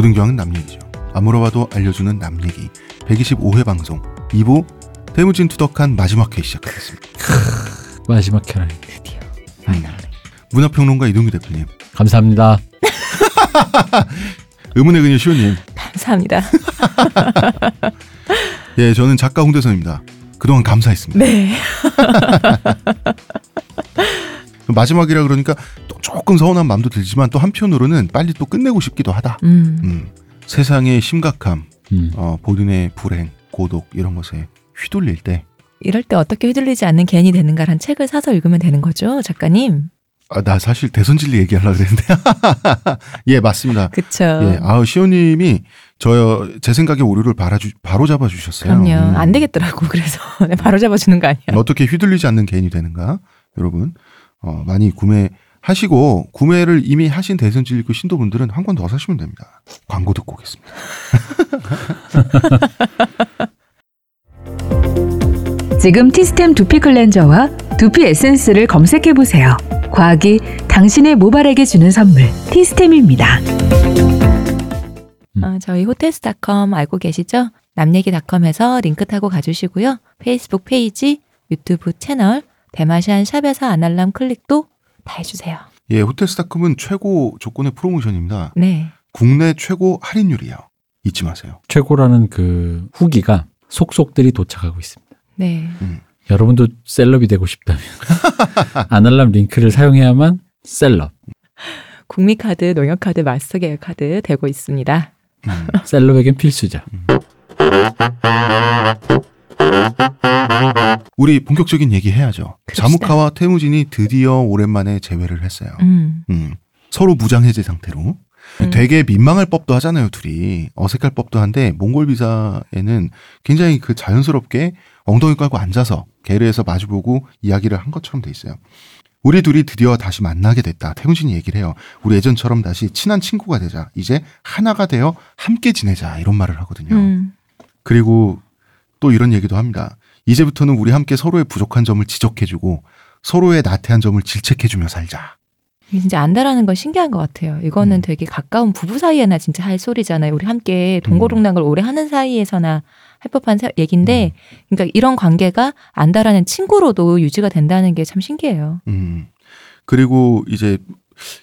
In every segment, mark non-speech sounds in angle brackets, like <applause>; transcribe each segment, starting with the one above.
모든 교양은 남 얘기죠. 아무로와도 알려주는 남 얘기 125회 방송 2부 대무진 투덕한 마지막 회 시작하겠습니다. 마지막 혈안. 드디어 음. 파이널. 문화평론가 이동규 대표님, 감사합니다. <laughs> 의문의 그녀 시호님, 감사합니다. <laughs> 예, 저는 작가 홍대선입니다. 그동안 감사했습니다. 네. <laughs> 마지막이라 그러니까 또 조금 서운한 마음도 들지만 또 한편으로는 빨리 또 끝내고 싶기도 하다. 음. 음, 세상의 심각함, 음. 어, 본인의 불행, 고독 이런 것에 휘둘릴 때, 이럴 때 어떻게 휘둘리지 않는 개인이 되는가란 책을 사서 읽으면 되는 거죠, 작가님. 아, 나 사실 대선 진리 얘기하려고 그랬는데, <laughs> 예, 맞습니다. 그쵸. 예, 아우 시호님이 저 제 생각에 오류를 바라주, 바로 잡아주셨어요. 그럼요. 음. 안 되겠더라고. 그래서 <laughs> 네, 바로 잡아주는 거 아니야. 어떻게 휘둘리지 않는 개인이 되는가, 여러분 어, 많이 구매하시고 구매를 이미 하신 대선 진리교 신도분들은 한 권 더 사시면 됩니다. 광고 듣고 오겠습니다. <laughs> 지금 티스템 두피 클렌저와 두피 에센스를 검색해 보세요. 과학이 당신의 모발에게 주는 선물 티스템입니다. 어, 저희 호텔스닷컴 알고 계시죠? 남얘기닷컴에서 링크 타고 가주시고요. 페이스북 페이지, 유튜브 채널, 대마시안 샵에서 아날람 클릭도 다 해주세요. 예, 호텔스닷컴은 최고 조건의 프로모션입니다. 네. 국내 최고 할인율이에요. 잊지 마세요. 최고라는 그 후기가 속속들이 도착하고 있습니다. 네. 여러분도 셀럽이 되고 싶다면 <laughs> 아날람 링크를 사용해야만 셀럽. 국민카드, 농협카드, 마스터계열카드 되고 있습니다. 음. 셀럽에겐 필수죠. 우리 본격적인 얘기 해야죠. 그럽시다. 자무카와 태무진이 드디어 오랜만에 재회를 했어요. 음. 음, 서로 무장해제 상태로. 음. 되게 민망할 법도 하잖아요, 둘이. 어색할 법도 한데, 몽골 비사에는 굉장히 그 자연스럽게 엉덩이 깔고 앉아서 게르에서 마주보고 이야기를 한 것처럼 돼 있어요. 우리 둘이 드디어 다시 만나게 됐다. 태훈진이 얘기를 해요. 우리 예전처럼 다시 친한 친구가 되자. 이제 하나가 되어 함께 지내자. 이런 말을 하거든요. 음. 그리고 또 이런 얘기도 합니다. 이제부터는 우리 함께 서로의 부족한 점을 지적해주고 서로의 나태한 점을 질책해주며 살자. 진짜 안다라는 건 신기한 것 같아요. 이거는 음. 되게 가까운 부부 사이에나 진짜 할 소리잖아요. 우리 함께 동고동락을 오래 하는 사이에서나 할 법한 사- 얘기인데, 그러니까 이런 관계가 안다라는 친구로도 유지가 된다는 게 참 신기해요. 음. 그리고 이제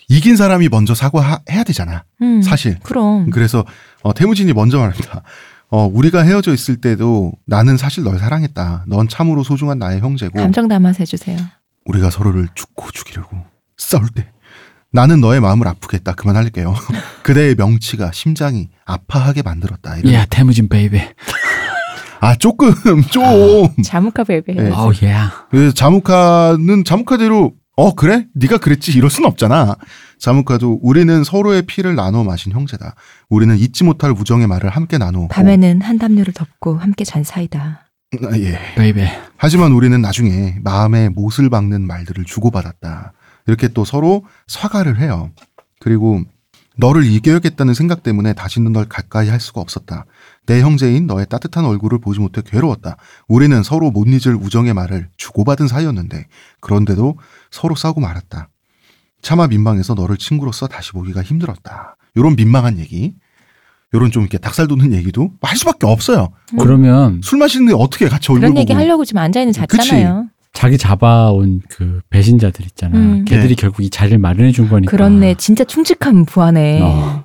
이긴 사람이 먼저 사과해야 되잖아. 음, 사실. 그럼. 그래서 어, 태무진이 먼저 말합니다. 어, 우리가 헤어져 있을 때도 나는 사실 널 사랑했다. 넌 참으로 소중한 나의 형제고 감정 담아서 해주세요. 우리가 서로를 죽고 죽이려고 싸울 때 나는 너의 마음을 아프게 했다. 그만할게요. <laughs> 그대의 명치가 심장이 아파하게 만들었다. 이런. 야 태무진 baby. 아 조금 <laughs> 좀. 자무카 베베. 네. 어우 야. 그래서 자무카는 자무카대로 어 그래 네가 그랬지 이럴 순 없잖아. 자무카도 우리는 서로의 피를 나눠 마신 형제다. 우리는 잊지 못할 우정의 말을 함께 나누고 밤에는 한 담요를 덮고 함께 잔 사이다. 아, 예. baby. 하지만 우리는 나중에 마음에 못을 박는 말들을 주고받았다. 이렇게 또 서로 사과를 해요. 그리고 너를 이겨야겠다는 생각 때문에 다시는 널 가까이 할 수가 없었다. 내 형제인 너의 따뜻한 얼굴을 보지 못해 괴로웠다. 우리는 서로 못 잊을 우정의 말을 주고받은 사이였는데 그런데도 서로 싸우고 말았다. 차마 민망해서 너를 친구로서 다시 보기가 힘들었다. 요런 민망한 얘기, 요런 좀 이렇게 닭살 돋는 얘기도 할 수밖에 없어요. 그러면 술 마시는데 어떻게 같이 얼굴 그런 보고 얘기 하려고 지금 앉아 있는 그치. 자잖아요. 자기 잡아온 그 배신자들 있잖아. 음. 걔들이 네. 결국 이 자리를 마련해 준 거니까. 그렇네. 진짜 충직한 부하네. 어.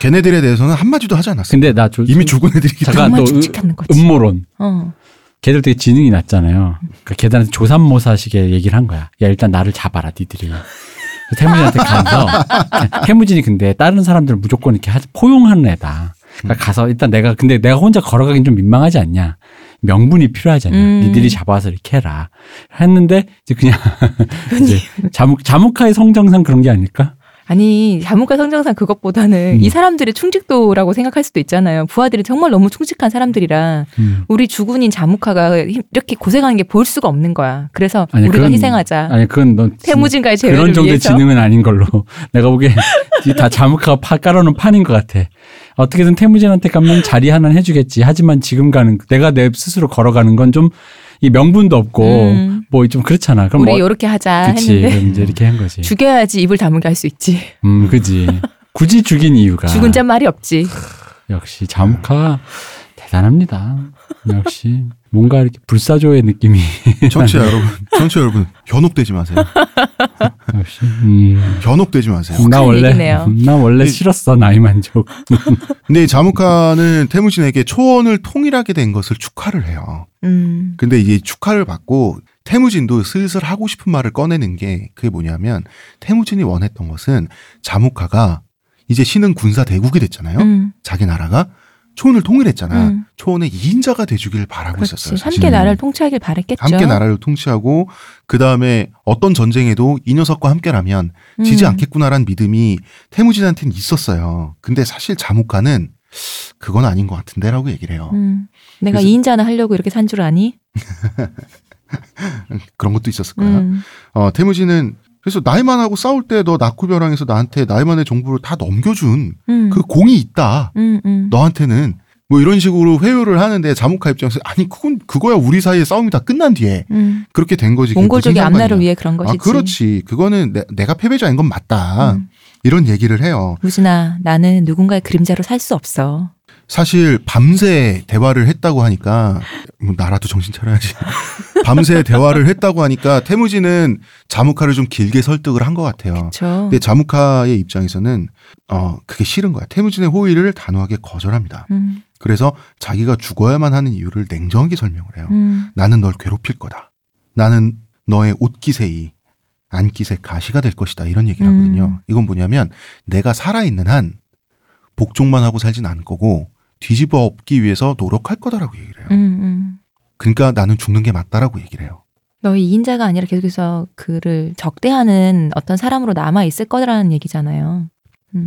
걔네들에 대해서는 한마디도 하지 않았어요. 근데 나 조, 이미 죽은 애들이기 때문에. 잠깐 또 거지. 음모론. 어. 걔들 되게 지능이 낮잖아요. 그러니까 걔들한테 조삼모사식의 얘기를 한 거야. 야 일단 나를 잡아라 니들이. 태무진한테 가서 <laughs> 태무진이 근데 다른 사람들을 무조건 이렇게 하- 포용하는 애다. 그러니까 가서 일단 내가 근데 내가 혼자 걸어가긴 좀 민망하지 않냐. 명분이 필요하지 않냐. 음. 니들이 잡아서 이렇게 해라. 했는데 이제 그냥 <laughs> 이제 자무 자무카의 성정상 그런 게 아닐까? 아니 자문과 성장상 그것보다는 음. 이 사람들의 충직도라고 생각할 수도 있잖아요. 부하들이 정말 너무 충직한 사람들이라 음. 우리 주군인 자무카가 힘- 이렇게 고생하는 게 보일 수가 없는 거야. 그래서 아니, 우리가 그건- 희생하자. 아니 그건 너 태무진과의 그런 재회를 정도의 위해서. 지능은 아닌 걸로 <laughs> 내가 보기엔 이다 자무카가 파 깔아놓은 판인 것 같아. 어떻게든 태무진한테 가면 자리 하나는 해주겠지. 하지만 지금 가는 내가 내 스스로 걸어가는 건 좀 이 명분도 없고 음. 뭐좀 그렇잖아. 그럼 우리 뭐 요렇게 하자 그치 했는데 이제 이렇게 한 거지. 죽여야지 입을 다물게 할 수 있지. 음 그지. <laughs> 굳이 죽인 이유가 죽은 자 말이 없지. 역시 자무카 대단합니다. 역시 뭔가 이렇게 불사조의 느낌이 청취자 <laughs> 여러분, 청취자 여러분, 현혹되지 마세요. 역시 음, 현혹되지 마세요. 나 혹한 원래 얘기네요. 나 원래 이- 싫었어 나이 만족. <laughs> 근데 이 자무카는 태무진에게 초원을 통일하게 된 것을 축하를 해요. 음. 근데 이제 축하를 받고 태무진도 슬슬 하고 싶은 말을 꺼내는 게 그게 뭐냐면 태무진이 원했던 것은 자무카가 이제 신은 군사 대국이 됐잖아요. 음. 자기 나라가 초원을 통일했잖아. 음. 초원의 2인자가 돼주길 바라고 있었어요. 그렇지. 사실. 함께 나라를 통치하길 바랬겠죠. 함께 나라를 통치하고 그 다음에 어떤 전쟁에도 이 녀석과 함께라면 지지 음. 않겠구나라는 믿음이 태무진한테는 있었어요. 근데 사실 자무카는 그건 아닌 것 같은데라고 얘기를 해요. 음. 내가 그래서- 2인자 하나 하려고 이렇게 산 줄 아니? <laughs> 그런 것도 있었을 거야. 음. 어, 태무진은 그래서 나이만하고 싸울 때 너 나쿠벼랑에서 나한테 나이만의 정보를 다 넘겨준 음. 그 공이 있다. 음, 음. 너한테는 뭐 이런 식으로 회유를 하는데 자무카 입장에서 아니 그건 그거야 우리 사이의 싸움이 다 끝난 뒤에 음. 그렇게 된 거지. 상관이야. 앞날을 위해 그런 것이지. 아 그렇지. 그거는 내, 가 패배자인 건 맞다. 음. 이런 얘기를 해요. 무진아, 나는 누군가의 그림자로 살 수 없어. 사실 밤새 대화를 했다고 하니까 뭐 나라도 정신 차려야지. <laughs> 밤새 대화를 했다고 하니까 태무진은 자무카를 좀 길게 설득을 한 것 같아요. 그렇죠. 근데 자무카의 입장에서는 어 그게 싫은 거야. 태무진의 호의를 단호하게 거절합니다. 음, 그래서 자기가 죽어야만 하는 이유를 냉정하게 설명을 해요. 음, 나는 널 괴롭힐 거다. 나는 너의 옷기세이 안기세 가시가 될 것이다. 이런 얘기를 하거든요. 음. 이건 뭐냐면 내가 살아있는 한 복종만 하고 살진 않을 거고 뒤집어 엎기 위해서 노력할 거다라고 얘기를 해요. 음, 음. 그러니까 나는 죽는 게 맞다라고 얘기를 해요. 너희 2인자가 아니라 계속해서 그를 적대하는 어떤 사람으로 남아 있을 거라는 얘기잖아요.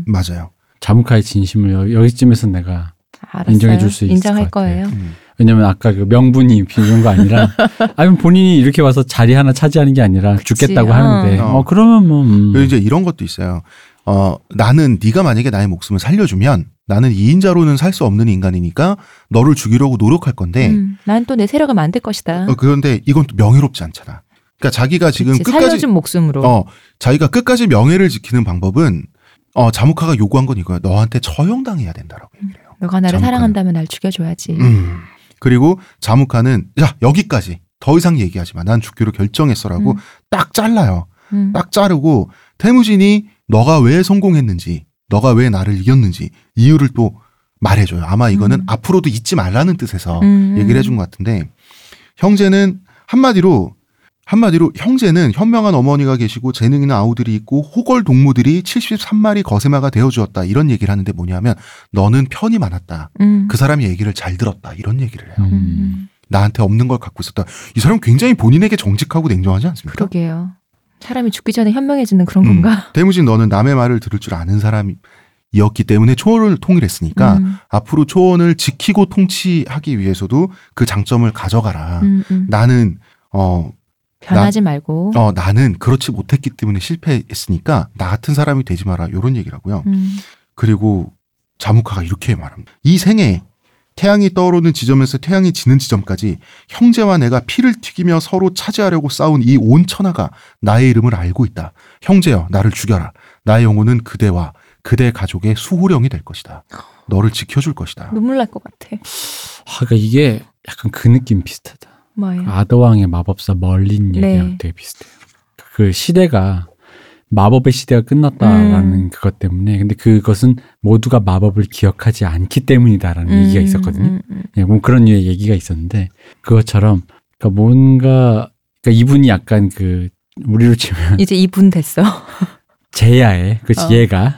맞아요. 자무카의 진심을 여- 여기쯤에서 내가 알았어요. 인정해 줄 수 있을 인정할 것 같아요. 거예요. 음. 왜냐면 아까 그 명분이 비는 거 아니라 <laughs> 아니 본인이 이렇게 와서 자리 하나 차지하는 게 아니라 그치, 죽겠다고 어. 하는데 어. 어 그러면 뭐 음. 이제 이런 것도 있어요. 어, 나는 네가 만약에 나의 목숨을 살려주면 나는 2인자로는 살 수 없는 인간이니까 너를 죽이려고 노력할 건데 음, 난또 내 세력을 만들 것이다. 어, 그런데 이건 또 명예롭지 않잖아. 그러니까 자기가 지금 그치, 끝까지 살려준 목숨으로. 어, 자기가 끝까지 명예를 지키는 방법은 어, 자무카가 요구한 건 이거야. 너한테 처형당해야 된다라고 얘기를 해요. 너가 나를 자무카는. 사랑한다면 날 죽여줘야지. 음. 그리고 자무카는 자, 여기까지. 더 이상 얘기하지 마. 난 죽기로 결정했어라고 음. 딱 잘라요. 음. 딱 자르고 태무진이 너가 왜 성공했는지, 너가 왜 나를 이겼는지 이유를 또 말해줘요. 아마 이거는 음. 앞으로도 잊지 말라는 뜻에서 음. 얘기를 해준 것 같은데 형제는 한마디로 한마디로 형제는 현명한 어머니가 계시고 재능 있는 아우들이 있고 호걸 동무들이 73마리 거세마가 되어주었다 이런 얘기를 하는데 뭐냐면 너는 편이 많았다 음. 그 사람이 얘기를 잘 들었다 이런 얘기를 해요 음. 음. 나한테 없는 걸 갖고 있었다 이 사람 굉장히 본인에게 정직하고 냉정하지 않습니까? 그러게요. 사람이 죽기 전에 현명해지는 그런 음. 건가? <laughs> 대무진 너는 남의 말을 들을 줄 아는 사람이었기 때문에 초원을 통일했으니까 음. 앞으로 초원을 지키고 통치하기 위해서도 그 장점을 가져가라 음, 음. 나는 어 변하지 말고. 어, 나는 그렇지 못했기 때문에 실패했으니까 나 같은 사람이 되지 마라. 요런 얘기라고요. 음. 그리고 자무카가 이렇게 말합니다. 이 생에 태양이 떠오르는 지점에서 태양이 지는 지점까지 형제와 내가 피를 튀기며 서로 차지하려고 싸운 이 온 천하가 나의 이름을 알고 있다. 형제여, 나를 죽여라. 나의 영혼은 그대와 그대 가족의 수호령이 될 것이다. 너를 지켜줄 것이다. 눈물 날 것 같아. 아, 그러니까 이게 약간 그 느낌 비슷하다. 뭐예요? 아더왕의 마법사 멀린 네. 얘기랑 되게 비슷해요. 그 시대가 마법의 시대가 끝났다라는 음. 그것 때문에 근데 그것은 모두가 마법을 기억하지 않기 때문이다라는 음, 얘기가 있었거든요. 음, 음. 예, 뭐 그런 류의 얘기가 있었는데 그것처럼 그러니까 뭔가 그러니까 이분이 약간 그 우리로 치면 이제 이분 됐어. <laughs> 제야에 그치 어. 얘가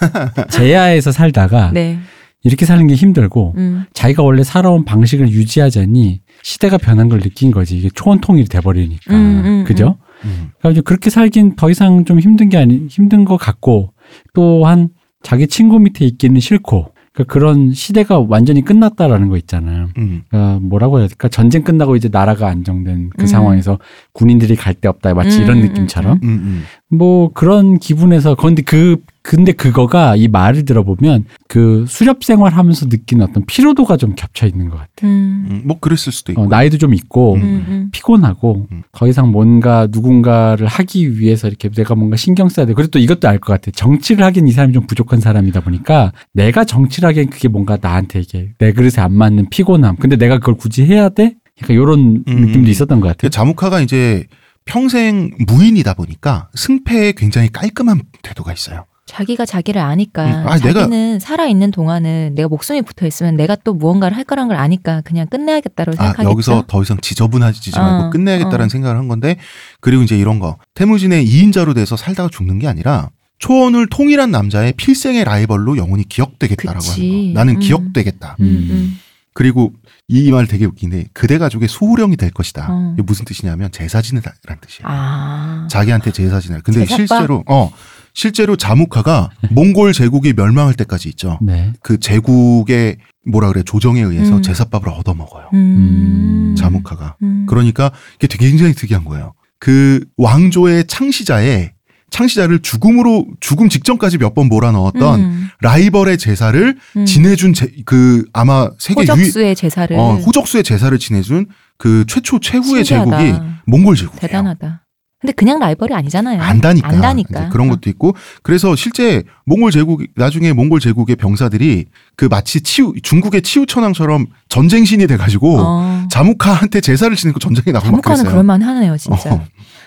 <laughs> 제야에서 살다가 네. 이렇게 사는 게 힘들고 음. 자기가 원래 살아온 방식을 유지하자니 시대가 변한 걸 느낀 거지 이게 초원 통일이 돼버리니까 음, 음, 그죠? 음. 그러니까 그렇게 살긴 더 이상 좀 힘든 게 아니 힘든 것 같고 또한 자기 친구 밑에 있기는 싫고 그러니까 그런 시대가 완전히 끝났다라는 거 있잖아요. 음. 그러니까 뭐라고 해야 될까? 전쟁 끝나고 이제 나라가 안정된 그 음. 상황에서 군인들이 갈 데 없다 마치 음, 이런 음, 느낌처럼 음, 음. 뭐 그런 기분에서 그런데 그 근데 그거가 이 말을 들어보면 그 수렵 생활하면서 느끼는 어떤 피로도가 좀 겹쳐 있는 것 같아. 음. 음, 뭐 그랬을 수도 있고. 어, 나이도 좀 있고 음. 음. 피곤하고 음. 더 이상 뭔가 누군가를 하기 위해서 이렇게 내가 뭔가 신경 써야 돼. 그리고 또 이것도 알 것 같아. 정치를 하기엔 이 사람이 좀 부족한 사람이다 보니까 내가 정치를 하기엔 그게 뭔가 나한테 이게 내 그릇에 안 맞는 피곤함. 근데 내가 그걸 굳이 해야 돼? 약간 이런 음. 느낌도 있었던 것그 같아요. 자무카가 이제 평생 무인이다 보니까 승패에 굉장히 깔끔한 태도가 있어요. 자기가 자기를 아니까 음, 아니, 내가- 자기는 살아 있는 동안은 내가 목숨이 붙어 있으면 내가 또 무언가를 할 거란 걸 아니까 그냥 끝내야겠다고 아, 생각하겠죠. 여기서 더 이상 지저분하지 말고 어, 끝내야겠다는 어. 생각을 한 건데 그리고 이제 이런 거 태무진의 2인자로 돼서 살다가 죽는 게 아니라 초원을 통일한 남자의 필생의 라이벌로 영원히 기억되겠다라고 그치. 하는 거. 나는 음. 기억되겠다. 음, 음. 음. 그리고 이 말 되게 웃긴데 그대 가족의 수호령이 될 것이다. 어. 이게 무슨 뜻이냐면 제사 지내라는 뜻이에요. 아. 자기한테 제사 지내. 근데 제사밥? 실제로 어 실제로 자무카가 몽골 제국이 멸망할 때까지 있죠. 네. 그 제국의 뭐라 그래 조정에 의해서 음. 제사밥을 얻어 먹어요. 음. 자무카가. 음. 그러니까 이게 되게 굉장히 특이한 거예요. 그 왕조의 창시자의 창시자를 죽음으로 죽음 직전까지 몇 번 몰아 넣었던 음. 라이벌의 제사를 음. 지내준 제, 그 아마 세계 유일 호적수의 제사를 어, 호적수의 제사를 지내준 그 최초 최후의 신기하다. 제국이 몽골 제국이에요. 대단하다. 근데 그냥 라이벌이 아니잖아요. 안다니까. 안다니까. 그런 어. 것도 있고 그래서 실제 몽골 제국 나중에 몽골 제국의 병사들이 그 마치 치우 중국의 치우천왕처럼 전쟁신이 돼가지고 어. 자무카한테 제사를 지내고 전쟁에 나가고 막 자무카는 그랬어요. 그럴만 하네요, 진짜. 어.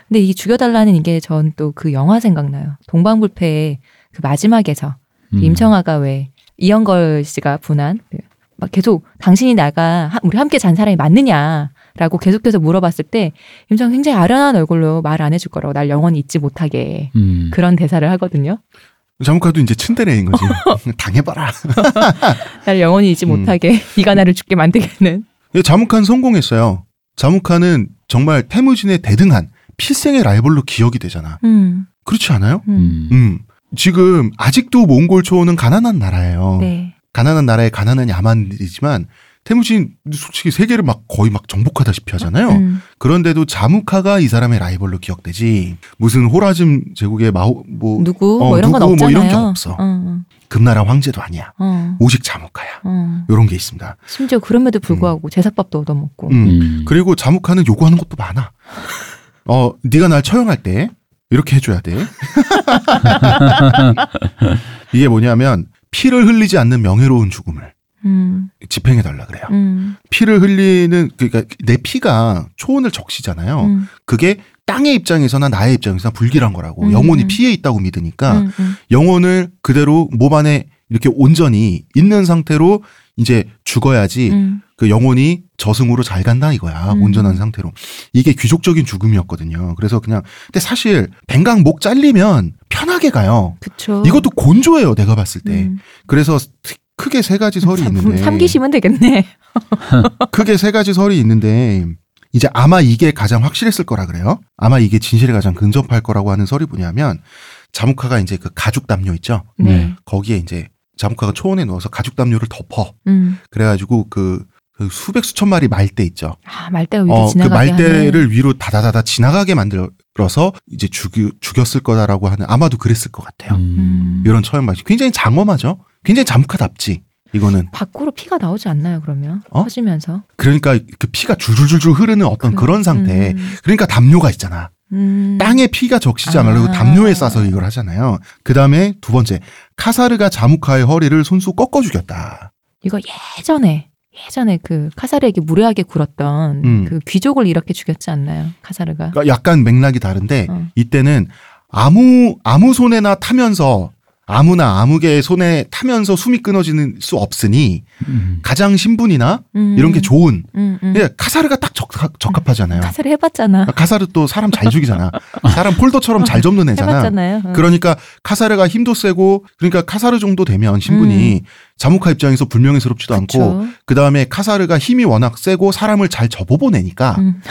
근데 이 죽여달라는 이게 전 또 그 영화 생각나요. 동방불패의 그 마지막에서 음. 임청아가 왜 이영걸 씨가 분한 그막 계속 당신이 나가 하- 우리 함께 잔 사람이 맞느냐 라고 계속해서 물어봤을 때 임청 굉장히 아련한 얼굴로 말 안 해줄 거라고 날 영원히 잊지 못하게 음. 그런 대사를 하거든요. 자무카도 이제 츤데레인 거지. <laughs> 당해봐라. <laughs> 날 영원히 잊지 음. 못하게 <laughs> 네가 나를 죽게 만들겠는. 자무카는 성공했어요. 자무카는 정말 태무진의 대등한 필생의 라이벌로 기억이 되잖아. 음, 그렇지 않아요? 음. 음. 음. 지금 아직도 몽골 초원은 가난한 나라예요. 네. 가난한 나라의 가난한 야만들이지만 태무진 솔직히 세계를 막 거의 막 정복하다시피 하잖아요. 음. 그런데도 자무카가 이 사람의 라이벌로 기억되지. 무슨 호라즘 제국의 마호 뭐 누구 어, 뭐 이런 건 누구 뭐 없잖아요. 이런 게 없어. 어, 금나라 황제도 아니야. 어, 오직 자무카야. 어. 요런 게 있습니다. 심지어 그럼에도 불구하고 제사밥도 얻어먹고. 음. 음. 그리고 자무카는 요구하는 것도 많아. 어, 네가 날 처형할 때 이렇게 해줘야 돼. <laughs> 이게 뭐냐면 피를 흘리지 않는 명예로운 죽음을 음, 집행해 달라 그래요. 음, 피를 흘리는 그러니까 내 피가 초원을 적시잖아요. 음, 그게 땅의 입장에서나 나의 입장에서나 불길한 거라고 음. 영혼이 피해 있다고 믿으니까 음, 음. 영혼을 그대로 몸 안에 이렇게 온전히 있는 상태로 이제 죽어야지 음. 그 영혼이 저승으로 잘 간다 이거야 음. 온전한 상태로 이게 귀족적인 죽음이었거든요 그래서 그냥 근데 사실 뱅강 목 잘리면 편하게 가요 그쵸. 이것도 곤조예요 내가 봤을 때 음. 그래서 크게 세 가지 설이 있는데 삼기시면 되겠네. <laughs> 크게 세 가지 설이 있는데 이제 아마 이게 가장 확실했을 거라 그래요. 아마 이게 진실에 가장 근접할 거라고 하는 설이 뭐냐면 자무카가 이제 그 가죽 담요 있죠. 네. 거기에 이제 자무카가 초원에 누워서 가죽 담요를 덮어. 음. 그래가지고 그, 그 수백 수천 마리 말대 있죠. 아, 말대가 위로 어, 그 지나가게 말대를 하는. 위로 다다다다 지나가게 만들 어서 이제 죽, 죽였을 거다라고 하는 아마도 그랬을 것 같아요. 음. 이런 처형 맛이 굉장히 장엄하죠. 굉장히 자무카답지. 이거는 밖으로 피가 나오지 않나요, 그러면? 어? 터지면서. 그러니까 그 피가 줄줄줄줄 흐르는 어떤 그- 그, 런 상태. 음. 그러니까 담요가 있잖아. 음. 땅에 피가 적시지 아. 않으려고 담요에 싸서 이걸 하잖아요. 그 다음에 두 번째, 카사르가 자무카의 허리를 손수 꺾어 죽였다. 이거 예전에 예전에 그 카사르에게 무례하게 굴었던 음. 그 귀족을 이렇게 죽였지 않나요, 카사르가? 그러니까 약간 맥락이 다른데 어. 이때는 아무 아무 손에나 타면서 아무나 아무개의 손에 타면서 숨이 끊어지는 수 없으니 음. 가장 신분이나 음. 이런 게 좋은. 음, 음. 예, 카사르가 딱 적, 적합 하잖아요. 카사르 해봤잖아. 카사르 또 사람 잘 죽이잖아. 사람 폴더처럼 잘 접는 애잖아. 해봤잖아요. 어. 그러니까 카사르가 힘도 세고 그러니까 카사르 정도 되면 신분이 자무카 입장에서 불명예스럽지도 않고 음. 그쵸. 그 다음에 카사르가 힘이 워낙 세고 사람을 잘 접어보내니까 음.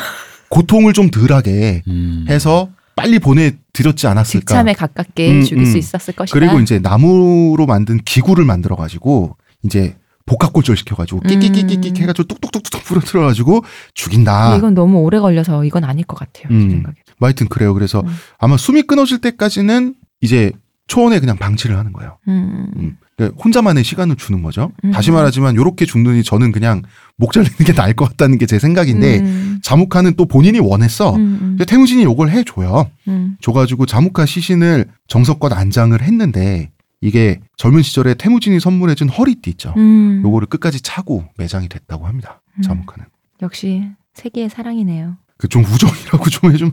고통을 좀 덜하게 음. 해서 빨리 보내드렸지 않았을까. 직참에 가깝게 음, 죽일 음. 수 있었을 것이다. 그리고 이제 나무로 만든 기구를 만들어가지고 이제 복합골절 시켜가지고 음. 끽끽끽끽 해가지고 뚝뚝뚝뚝 부러뜨려가지고 죽인다. 이건 너무 오래 걸려서 이건 아닐 것 같아요. 제 음. 생각에. 뭐 하여튼 그래요. 그래서 음. 아마 숨이 끊어질 때까지는 이제 초원에 그냥 방치를 하는 거예요. 음. 음. 그러니까 혼자만의 시간을 주는 거죠. 음. 다시 말하지만 요렇게 죽느니 저는 그냥 목 잘리는 게 나을 것 같다는 게 제 생각인데 음. 자무카는 또 본인이 원했어. 음, 음, 태무진이 요걸 해줘요. 음. 줘가지고 자무카 시신을 정석껏 안장을 했는데 이게 젊은 시절에 태무진이 선물해준 허리띠 있죠. 음. 요거를 끝까지 차고 매장이 됐다고 합니다. 음. 자무카는. 역시 세계의 사랑이네요. 그 좀 우정이라고 좀 해좀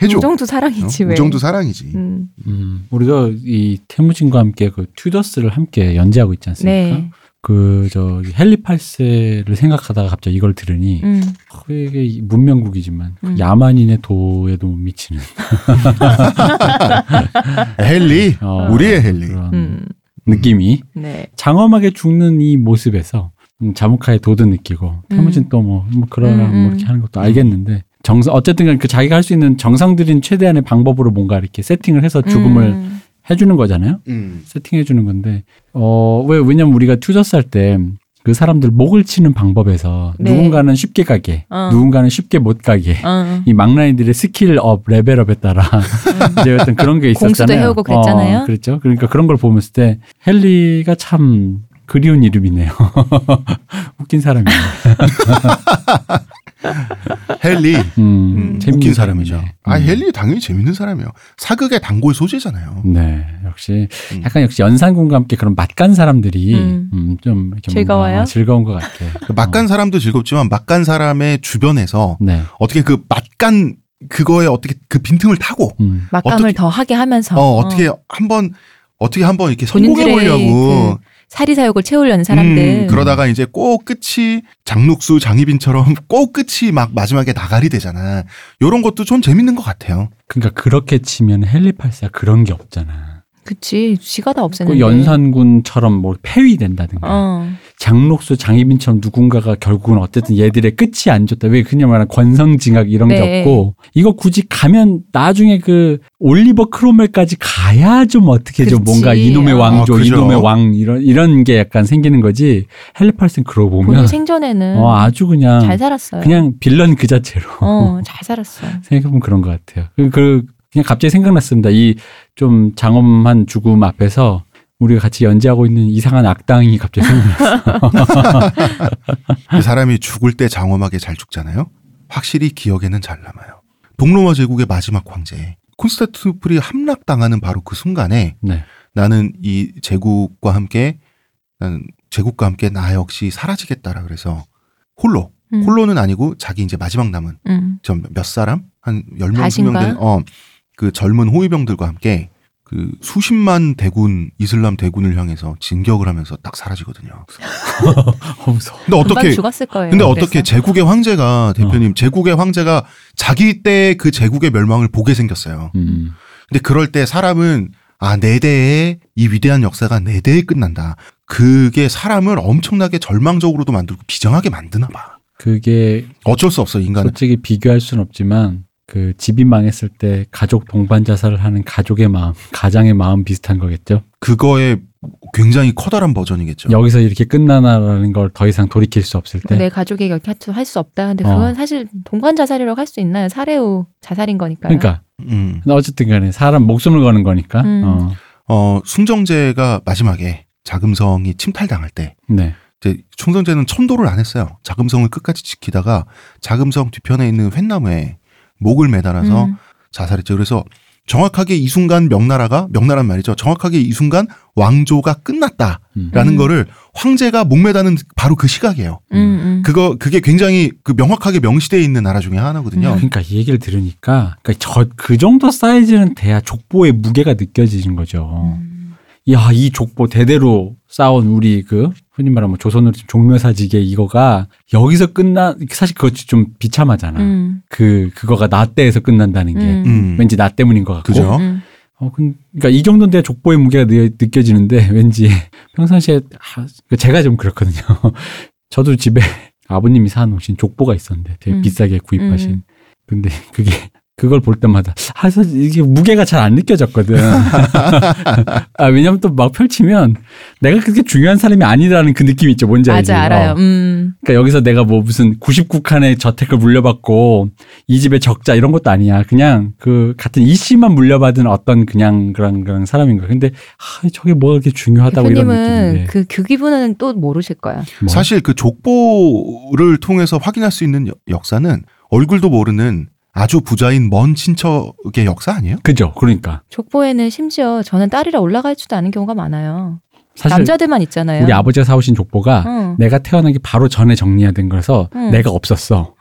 해줘. 우정도 사랑이지 어? 왜? 우정도 사랑이지. 음. 음, 우리가 이 태무진과 함께 그 튜더스를 함께 연재하고 있지 않습니까? 네. 그, 저, 헬리팔세를 생각하다가 갑자기 이걸 들으니, 음. 그게 문명국이지만, 그 음. 야만인의 도에도 못 미치는. <laughs> 헨리, 어, 우리의 헨리. 그런 음. 느낌이 네. 장엄하게 죽는 이 모습에서 음, 자무카의 도도 느끼고 태무진 음. 또뭐 뭐 그러나 음, 뭐 음. 이렇게 하는 것도 알겠는데 정상 어쨌든 간에 그 자기가 할 수 있는 정상들인 최대한의 방법으로 뭔가 이렇게 세팅을 해서 죽음을 음. 해주는 거잖아요. 음. 세팅해 주는 건데 어왜 왜냐면 우리가 튜더스 할 때 그 사람들 목을 치는 방법에서 네. 누군가는 쉽게 가게, 어. 누군가는 쉽게 못 가게. 어. 이 망나니들의 skill up level up에 따라 <laughs> 이제 어떤 그런 게 있었잖아요. 공수도 해오고 그랬잖아요. 어, 그랬죠. 그러니까 그런 걸 보면서 때 헨리가 참 그리운 이름이네요. <laughs> 웃긴 사람이네요. <laughs> 헨리. 음, 음. 재밌는 웃긴 사람이죠. 사람이죠. 아, 음. 헨리 당연히 재밌는 사람이에요. 사극의 단골 소재잖아요. 네, 역시 음. 약간 역시 연산군과 함께 그런 맛간 사람들이 음. 음, 좀 이렇게 즐거워요? 뭔가 즐거운 것 같아. 그 맛간 사람도 즐겁지만 맛간 사람의 주변에서 네, 어떻게 그 맛간 그거에 어떻게 그 빈틈을 타고 음, 막감을 어떻게- 더 하게 하면서 어, 어떻게 한번 어떻게 한번 이렇게 성공해 보려고 사리사욕을 채우려는 사람들. 음, 그러다가 이제 꼭 끝이 장룩수 장희빈처럼 <laughs> 꼭 끝이 막 마지막에 나가리 되잖아. 요런 것도 좀 재밌는 것 같아요. 그러니까 그렇게 치면 헬리팔스가 그런 게 없잖아. 그치. 지가 다그 없애는데. 연산군처럼 뭐 폐위된다든가 어. 장록수 장희빈처럼 누군가가 결국은 어쨌든 얘들의 끝이 안 좋다. 왜 그냥 말하는 권성징악 이런 게 네. 없고 이거 굳이 가면 나중에 그 올리버 크로멜까지 가야 좀 어떻게 좀 그렇지. 뭔가 이놈의 어. 왕조, 아. 이놈의 왕 이런 이런 게 약간 생기는 거지. 헬리팔슨 그러고 보면 생전에는 어 아주 그냥 잘 살았어요. 그냥 빌런 그 자체로 어, 잘 살았어. <laughs> 생각해보면 그런 것 같아요. 그, 그 그냥 갑자기 생각났습니다. 이 좀 장엄한 죽음 앞에서 우리가 같이 연재하고 있는 이상한 악당이 갑자기 생각났어. <laughs> 그 사람이 죽을 때 장엄하게 잘 죽잖아요. 확실히 기억에는 잘 남아요. 동로마 제국의 마지막 황제 콘스타티노플이 함락당하는 바로 그 순간에 네. 나는 이 제국과 함께 나는 제국과 함께 나 역시 사라지겠다라 그래서 홀로 음. 홀로는 아니고 자기 이제 마지막 남은 음. 저몇 사람 한 열명 가신가? 수명 된어그 젊은 호위병들과 함께 그 수십만 대군 이슬람 대군을 향해서 진격을 하면서 딱 사라지거든요. <laughs> 어, 무서워. 근데 어떻게 죽었을 거예요. 근데 그래서. 어떻게 제국의 황제가 대표님 제국의 황제가 자기 때 그 제국의 멸망을 보게 생겼어요. 음. 근데 그럴 때 사람은 아내 대에 이 위대한 역사가 내 대에 끝난다. 그게 사람을 엄청나게 절망적으로도 만들고 비정하게 만드나 봐. 그게 어쩔 수 없어 인간은. 솔직히 비교할 수는 없지만 그 집이 망했을 때 가족 동반 자살을 하는 가족의 마음, 가장의 마음 비슷한 거겠죠. 그거에 굉장히 커다란 버전이겠죠. 여기서 이렇게 끝나나라는 걸 더 이상 돌이킬 수 없을 때. 내 가족에게 이렇게 할수 없다. 근데 어. 그건 사실 동반 자살이라고 할 수 있나요? 살해 후 자살인 거니까요. 그러니까 음. 어쨌든 간에 사람 목숨을 거는 거니까. 음. 어. 어 숭정제가 마지막에 자금성이 침탈당할 때 네. 이제 충성제는 천도를 안 했어요. 자금성을 끝까지 지키다가 자금성 뒤편에 있는 횟나무에 목을 매달아서 음. 자살했죠. 그래서 정확하게 이 순간 명나라가 명나라는 말이죠. 정확하게 이 순간 왕조가 끝났다라는 음. 음. 거를 황제가 목매다는 바로 그 시각이에요. 음, 음. 그거 그게 굉장히 그 명확하게 명시되어 있는 나라 중에 하나거든요. 음. 그러니까 이 얘기를 들으니까 그러니까 저 그 정도 사이즈는 돼야 족보의 무게가 느껴지는 거죠. 음. 야, 이 족보 대대로 쌓은 우리 그 흔히 말하면 조선으로 치면 종묘사직의 이거가 여기서 끝나 사실 그것 좀 비참하잖아. 음. 그 그거가 나 때에서 끝난다는 게 음. 음. 왠지 나 때문인 것 같고. 그죠? 음. 어, 근- 그러니까 이 정도는 돼야 족보의 무게가 느, 느껴지는데 <laughs> 왠지 평상시에 아, 그 제가 좀 그렇거든요. <laughs> 저도 집에 아버님이 사놓으신 족보가 있었는데 되게 음. 비싸게 구입하신. 음. 근데 그게 그걸 볼 때마다 아 사실 이게 무게가 잘 안 느껴졌거든. <laughs> 아 왜냐면 또 막 펼치면 내가 그렇게 중요한 사람이 아니라는 그 느낌이 있죠. 뭔지 알지? 맞아 알아요. 어. 음. 그러니까 여기서 내가 뭐 무슨 99칸의 저택을 물려받고 이 집의 적자 이런 것도 아니야. 그냥 그 같은 이 씨만 물려받은 어떤 그냥 그런 그런 사람인 거야. 근데 아, 저게 뭐가 그렇게 중요하다고 이런 느낌인데. 그, 그 기분은 또 모르실 거야. 뭐. 사실 그 족보를 통해서 확인할 수 있는 여- 역사는 얼굴도 모르는 아주 부자인 먼 친척의 역사 아니에요? 그죠. 그러니까 족보에는 심지어 저는 딸이라 올라가 있지도 않은 경우가 많아요. 사실 남자들만 있잖아요. 우리 아버지가 사오신 족보가 응. 내가 태어나기 바로 전에 정리가 된 거라서 응. 내가 없었어.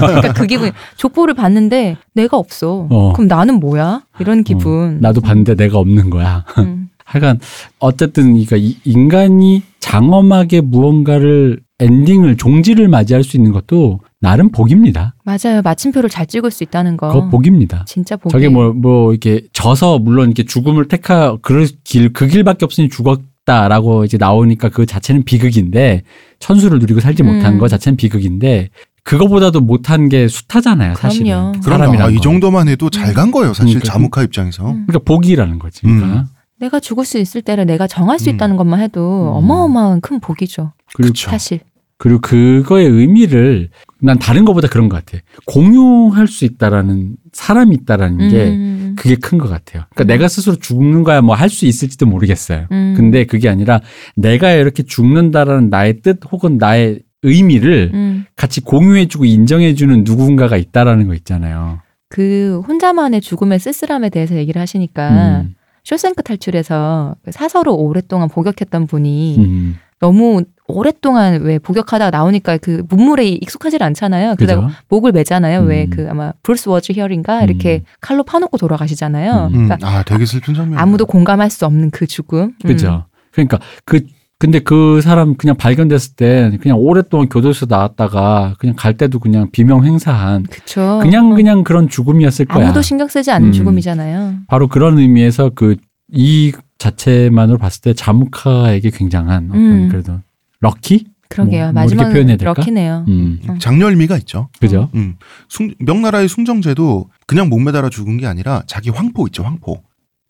그러니까 그 기분. 족보를 봤는데 내가 없어. 어. 그럼 나는 뭐야? 이런 기분. 나도 봤는데 내가 없는 거야. 음. <laughs> 하여간 어쨌든 그러니까 이 인간이 장엄하게 무언가를 엔딩을 종지를 맞이할 수 있는 것도 나름 복입니다. 맞아요. 마침표를 잘 찍을 수 있다는 거. 그거 복입니다. 진짜 복이. 저게 뭐, 뭐, 이렇게 져서 물론 이렇게 죽음을 택하, 그 길, 그 길밖에 없으니 죽었다라고 이제 나오니까 그 자체는 비극인데, 천수를 누리고 살지 못한 음. 거 자체는 비극인데, 그거보다도 못한 게 숱하잖아요, 사실은. 그럼요. 아, 이 거. 정도만 해도 잘 간 거예요, 사실 그러니까 자무카 입장에서. 음. 그러니까 복이라는 거지. 그러니까. 음. 내가 죽을 수 있을 때를 내가 정할 수 음. 있다는 것만 해도 음. 어마어마한 큰 복이죠. 그쵸. 사실. 그리고 그거의 의미를 난 다른 것보다 그런 것 같아. 공유할 수 있다라는 사람이 있다라는 게 음. 그게 큰 것 같아요. 그러니까 음. 내가 스스로 죽는 거야 뭐 할 수 있을지도 모르겠어요. 음. 근데 그게 아니라 내가 이렇게 죽는다라는 나의 뜻 혹은 나의 의미를 음. 같이 공유해주고 인정해주는 누군가가 있다라는 거 있잖아요. 그 혼자만의 죽음의 쓸쓸함에 대해서 얘기를 하시니까 음, 쇼생크 탈출에서 그 사서로 오랫동안 복역했던 분이 음, 너무 오랫동안 왜 복역하다가 나오니까 그 문물에 익숙하지 않잖아요. 그래서 그죠? 목을 매잖아요. 음. 왜그 아마 Brooks was here인가 이렇게 음. 칼로 파놓고 돌아가시잖아요. 음. 음, 그러니까 아, 되게 슬픈 장면. 아무도 공감할 수 없는 그 죽음. 음. 그죠? 그러니까 그 근데 그 사람 그냥 발견됐을 때 그냥 오랫동안 교도소 나왔다가 그냥 갈 때도 그냥 비명 횡사한 그쵸. 그냥 어. 그냥 그런 죽음이었을 거야. 아무도 신경 쓰지 않는 음. 죽음이잖아요. 바로 그런 의미에서 그이 자체만으로 봤을 때 자무카에게 굉장한 어떤 음. 그래도 럭키? 그러게요. 뭐, 뭐 표현해야 될까? 럭키네요. 음. 어. 장렬미가 있죠. 그죠? 음. 숭- 명나라의 숭정제도 그냥 목 매달아 죽은 게 아니라 자기 황포 있죠, 황포.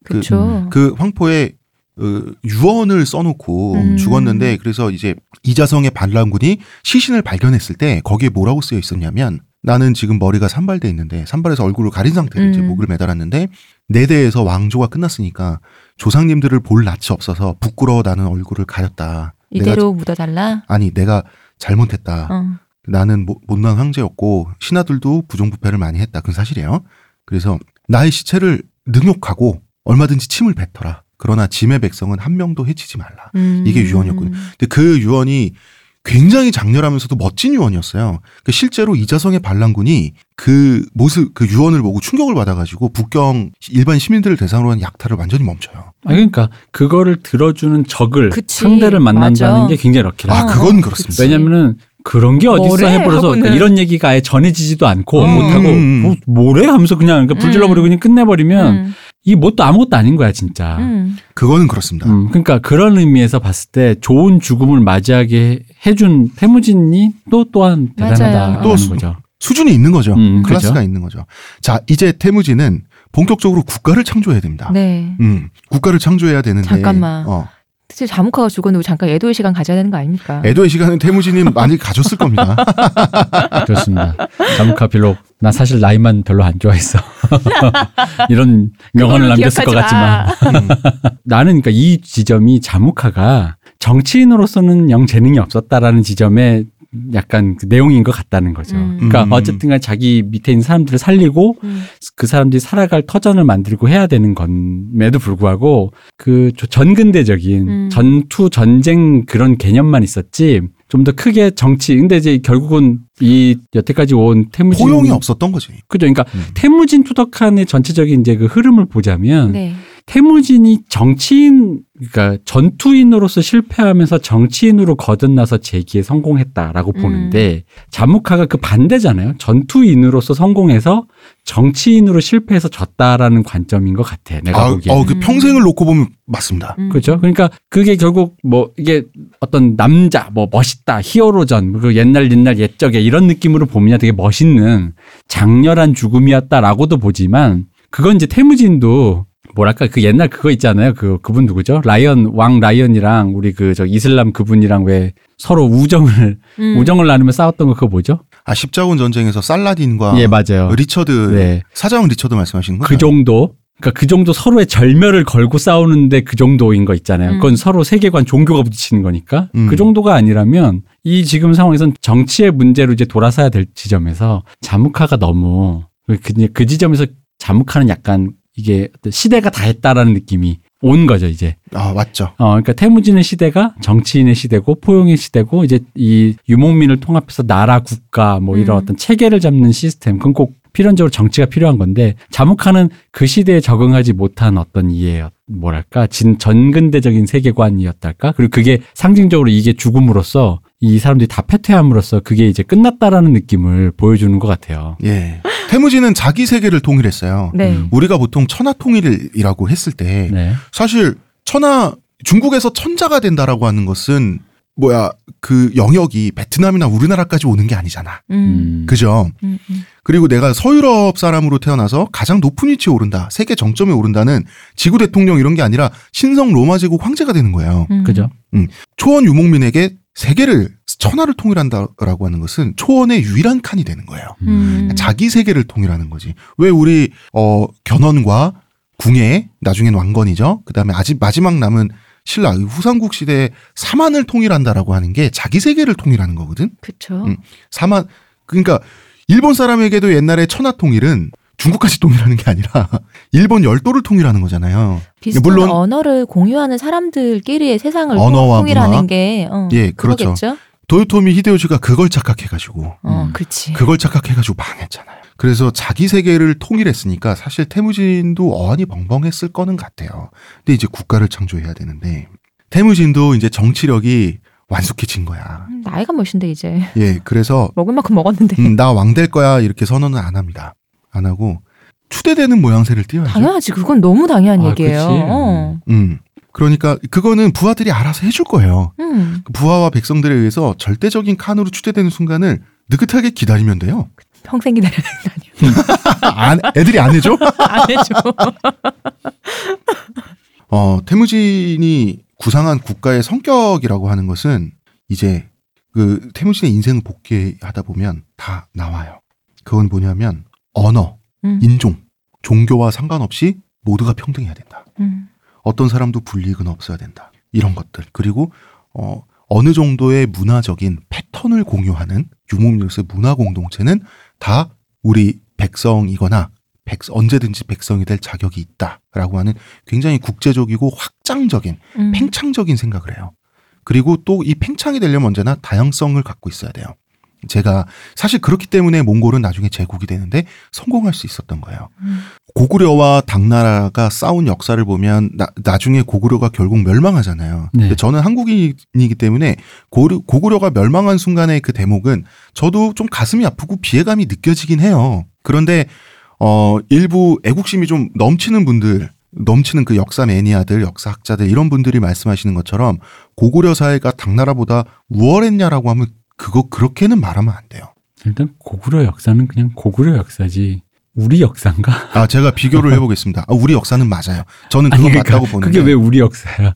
그- 그쵸. 그 황포에 어, 유언을 써놓고 음. 죽었는데 그래서 이제 이자성의 반란군이 시신을 발견했을 때 거기에 뭐라고 쓰여 있었냐면 나는 지금 머리가 산발돼 있는데 산발해서 얼굴을 가린 상태로 이제 음. 목을 매달았는데 내 대에서 왕조가 끝났으니까 조상님들을 볼 낯이 없어서 부끄러워 나는 얼굴을 가렸다. 내가 이대로 묻어달라. 아니 내가 잘못했다. 어. 나는 못- 못난 황제였고 신하들도 부정부패를 많이 했다. 그건 사실이에요. 그래서 나의 시체를 능욕하고 얼마든지 침을 뱉어라. 그러나 짐의 백성은 한 명도 해치지 말라. 음. 이게 유언이었군요. 근데 그 유언이 굉장히 장렬하면서도 멋진 유언이었어요. 그 실제로 이자성의 반란군이 그 모습, 그 유언을 보고 충격을 받아가지고 북경 일반 시민들을 대상으로 한 약탈을 완전히 멈춰요. 아 그러니까 그거를 들어주는 적을 그치. 상대를 만난다는 맞아. 게 굉장히 럭키라. 아, 어, 그건 어, 그렇습니다. 왜냐면은 그런 게 어딨어? 해버려서. 그러니까 이런 얘기가 아예 전해지지도 않고 음. 못하고 음. 뭐, 뭐래 하면서 그냥 그러니까 불질러버리고 그냥 끝내버리면 음. 이 뭣도 아무것도 아닌 거야 진짜. 음. 그거는 그렇습니다. 음, 그러니까 그런 의미에서 봤을 때 좋은 죽음을 맞이하게 해준 태무진이 또 또한 맞아요. 대단하다는 또 수- 거죠. 수준이 있는 거죠. 음, 클래스가 그렇죠. 있는 거죠. 자, 이제 태무진은 본격적으로 국가를 창조해야 됩니다. 네. 음, 국가를 창조해야 되는데. 잠깐만. 어, 사실 자무카가 죽었는데 잠깐 애도의 시간 가져야 되는 거 아닙니까? 애도의 시간은 태무진이 많이 가졌을 겁니다. <laughs> 그렇습니다. 자무카 비록 나 사실 나이만 별로 안 좋아했어. <laughs> 이런 명언을 남겼을 것. 같지만 음, <laughs> 나는 그러니까 이 지점이 자무카가 정치인으로서는 영 재능이 없었다라는 지점에 약간 그 내용인 것 같다는 거죠. 음. 그러니까 음. 어쨌든 간 자기 밑에 있는 사람들을 살리고 음. 그 사람들이 살아갈 터전을 만들고 해야 되는 건에도 불구하고 그 전근대적인 음. 전투 전쟁 그런 개념만 있었지 좀 더 크게 정치 근데 이제 결국은 이 여태까지 온 태무진 포용이 없었던 거지. 그죠 그러니까 음. 태무진 투덕한의 전체적인 이제 그 흐름을 보자면 네. 태무진이 정치인 그러니까 전투인으로서 실패하면서 정치인으로 거듭나서 재기에 성공했다라고 음. 보는데 자무카가 그 반대잖아요. 전투인으로서 성공해서 정치인으로 실패해서 졌다라는 관점인 것 같아. 내가 아, 보기에. 어, 그 음. 평생을 놓고 보면 맞습니다. 음. 그렇죠. 그러니까 그게 결국 뭐 이게 어떤 남자 뭐 멋있다 히어로전 그 옛날 옛날 옛적에 이런 느낌으로 보면 되게 멋있는 장렬한 죽음이었다라고도 보지만 그건 이제 태무진도 뭐랄까 그 옛날 그거 있잖아요. 그 그분 누구죠? lion 왕 lion이랑 우리 그 저 이슬람 그분이랑 왜 서로 우정을 음. 우정을 나누며 싸웠던 거 그거 뭐죠? 아 십자군 전쟁에서 살라딘과 예 맞아요. 리처드 네. 사자왕 리처드 말씀하시는 거죠? 그 정도. 그러니까 그 정도 서로의 절멸을 걸고 싸우는데 그 정도인 거 있잖아요. 그건 음. 서로 세계관, 종교가 부딪히는 거니까. 음. 그 정도가 아니라면 이 지금 상황에선 정치의 문제로 이제 돌아서야 될 지점에서 자무카가 너무 그, 그 지점에서 자무카는 약간 이게 어떤 시대가 다 했다라는 느낌이 온 거죠, 이제. 아 맞죠. 어, 그러니까 태무진의 시대가 정치인의 시대고 포용의 시대고 이제 이 유목민을 통합해서 나라 국가 뭐 이런 음. 어떤 체계를 잡는 시스템 그건 꼭 필연적으로 정치가 필요한 건데 자무카는 그 시대에 적응하지 못한 어떤 이해 뭐랄까 진 전근대적인 세계관이었달까 그리고 그게 상징적으로 이게 죽음으로써 이 사람들이 다 패퇴함으로써 그게 이제 끝났다라는 느낌을 보여주는 것 같아요. 예. 태무진은 자기 세계를 통일했어요. 네. 음. 우리가 보통 천하 통일이라고 했을 때 네. 사실 천하 중국에서 천자가 된다라고 하는 것은 뭐야 그 영역이 베트남이나 우리나라까지 오는 게 아니잖아. 음. 음. 그죠? 음. 음. 그리고 내가 서유럽 사람으로 태어나서 가장 높은 위치에 오른다, 세계 정점에 오른다는 지구 대통령 이런 게 아니라 신성 로마 제국 황제가 되는 거예요. 음. 그죠? 초원 유목민에게 세계를 천하를 통일한다라고 하는 것은 초원의 유일한 칸이 되는 거예요. 음. 자기 세계를 통일하는 거지. 왜 우리 어 견훤과 궁예, 나중엔 왕건이죠. 그다음에 아직 마지막 남은 신라 후삼국 시대의 사만을 통일한다라고 하는 게 자기 세계를 통일하는 거거든. 그쵸. 음. 사만 그러니까 일본 사람에게도 옛날에 천하 통일은 중국까지 <laughs> 통일하는 게 아니라 일본 열도를 통일하는 거잖아요. 비슷한 물론- 언어를 공유하는 사람들끼리의 세상을 언어와 통일하는 문화. 게 어, 예, 그렇죠. 그거겠죠? 도요토미 히데요시가 그걸 착각해가지고 어, 음. 그렇지. 그걸 착각해가지고 망했잖아요. 그래서 자기 세계를 통일했으니까 사실 태무진도 어안이 벙벙했을 거는 같아요. 근데 이제 국가를 창조해야 되는데 태무진도 이제 정치력이 완숙해진 거야. 음, 나이가 몇인데 이제 예, 그래서 먹을 만큼 먹었는데 음, 나 왕 될 거야 이렇게 선언은 안 합니다. 안 하고 추대되는 모양새를 띄워야죠. 당연하지. 그건 너무 당연한 아, 얘기예요. 그치. 어. 음. 그러니까 그거는 부하들이 알아서 해줄 거예요. 음. 그 부하와 백성들에 의해서 절대적인 칸으로 추대되는 순간을 느긋하게 기다리면 돼요. 평생 기다려야 되는 거 안, 애들이 안 해줘? <laughs> 안 해줘. <laughs> 어, 태무진이 구상한 국가의 성격이라고 하는 것은 이제 그 태무진의 인생을 복귀하다 보면 다 나와요. 그건 뭐냐면 언어, 음. 인종, 종교와 상관없이 모두가 평등해야 된다. 음. 어떤 사람도 불이익은 없어야 된다. 이런 것들. 그리고 어 어느 정도의 문화적인 패턴을 공유하는 유목민으로서의 문화 공동체는 다 우리 백성이거나 백, 언제든지 백성이 될 자격이 있다라고 하는 굉장히 국제적이고 확장적인 음. 팽창적인 생각을 해요. 그리고 또 이 팽창이 되려면 언제나 다양성을 갖고 있어야 돼요. 제가 사실 그렇기 때문에 몽골은 나중에 제국이 되는데 성공할 수 있었던 거예요. 음. 고구려와 당나라가 싸운 역사를 보면 나, 나중에 고구려가 결국 멸망하잖아요. 네. 근데 저는 한국인이기 때문에 고르, 고구려가 멸망한 순간의 그 대목은 저도 좀 가슴이 아프고 비애감이 느껴지긴 해요. 그런데 어 일부 애국심이 좀 넘치는 분들 넘치는 그 역사 매니아들, 역사학자들 이런 분들이 말씀하시는 것처럼 고구려 사회가 당나라보다 우월했냐라고 하면 그거 그렇게는 말하면 안 돼요. 일단 고구려 역사는 그냥 고구려 역사지 우리 역사인가? 아 제가 비교를 <laughs> 해보겠습니다. 아, 우리 역사는 맞아요. 저는 그건 아니, 맞다고 그러니까 보는데 그게 왜 우리 역사야?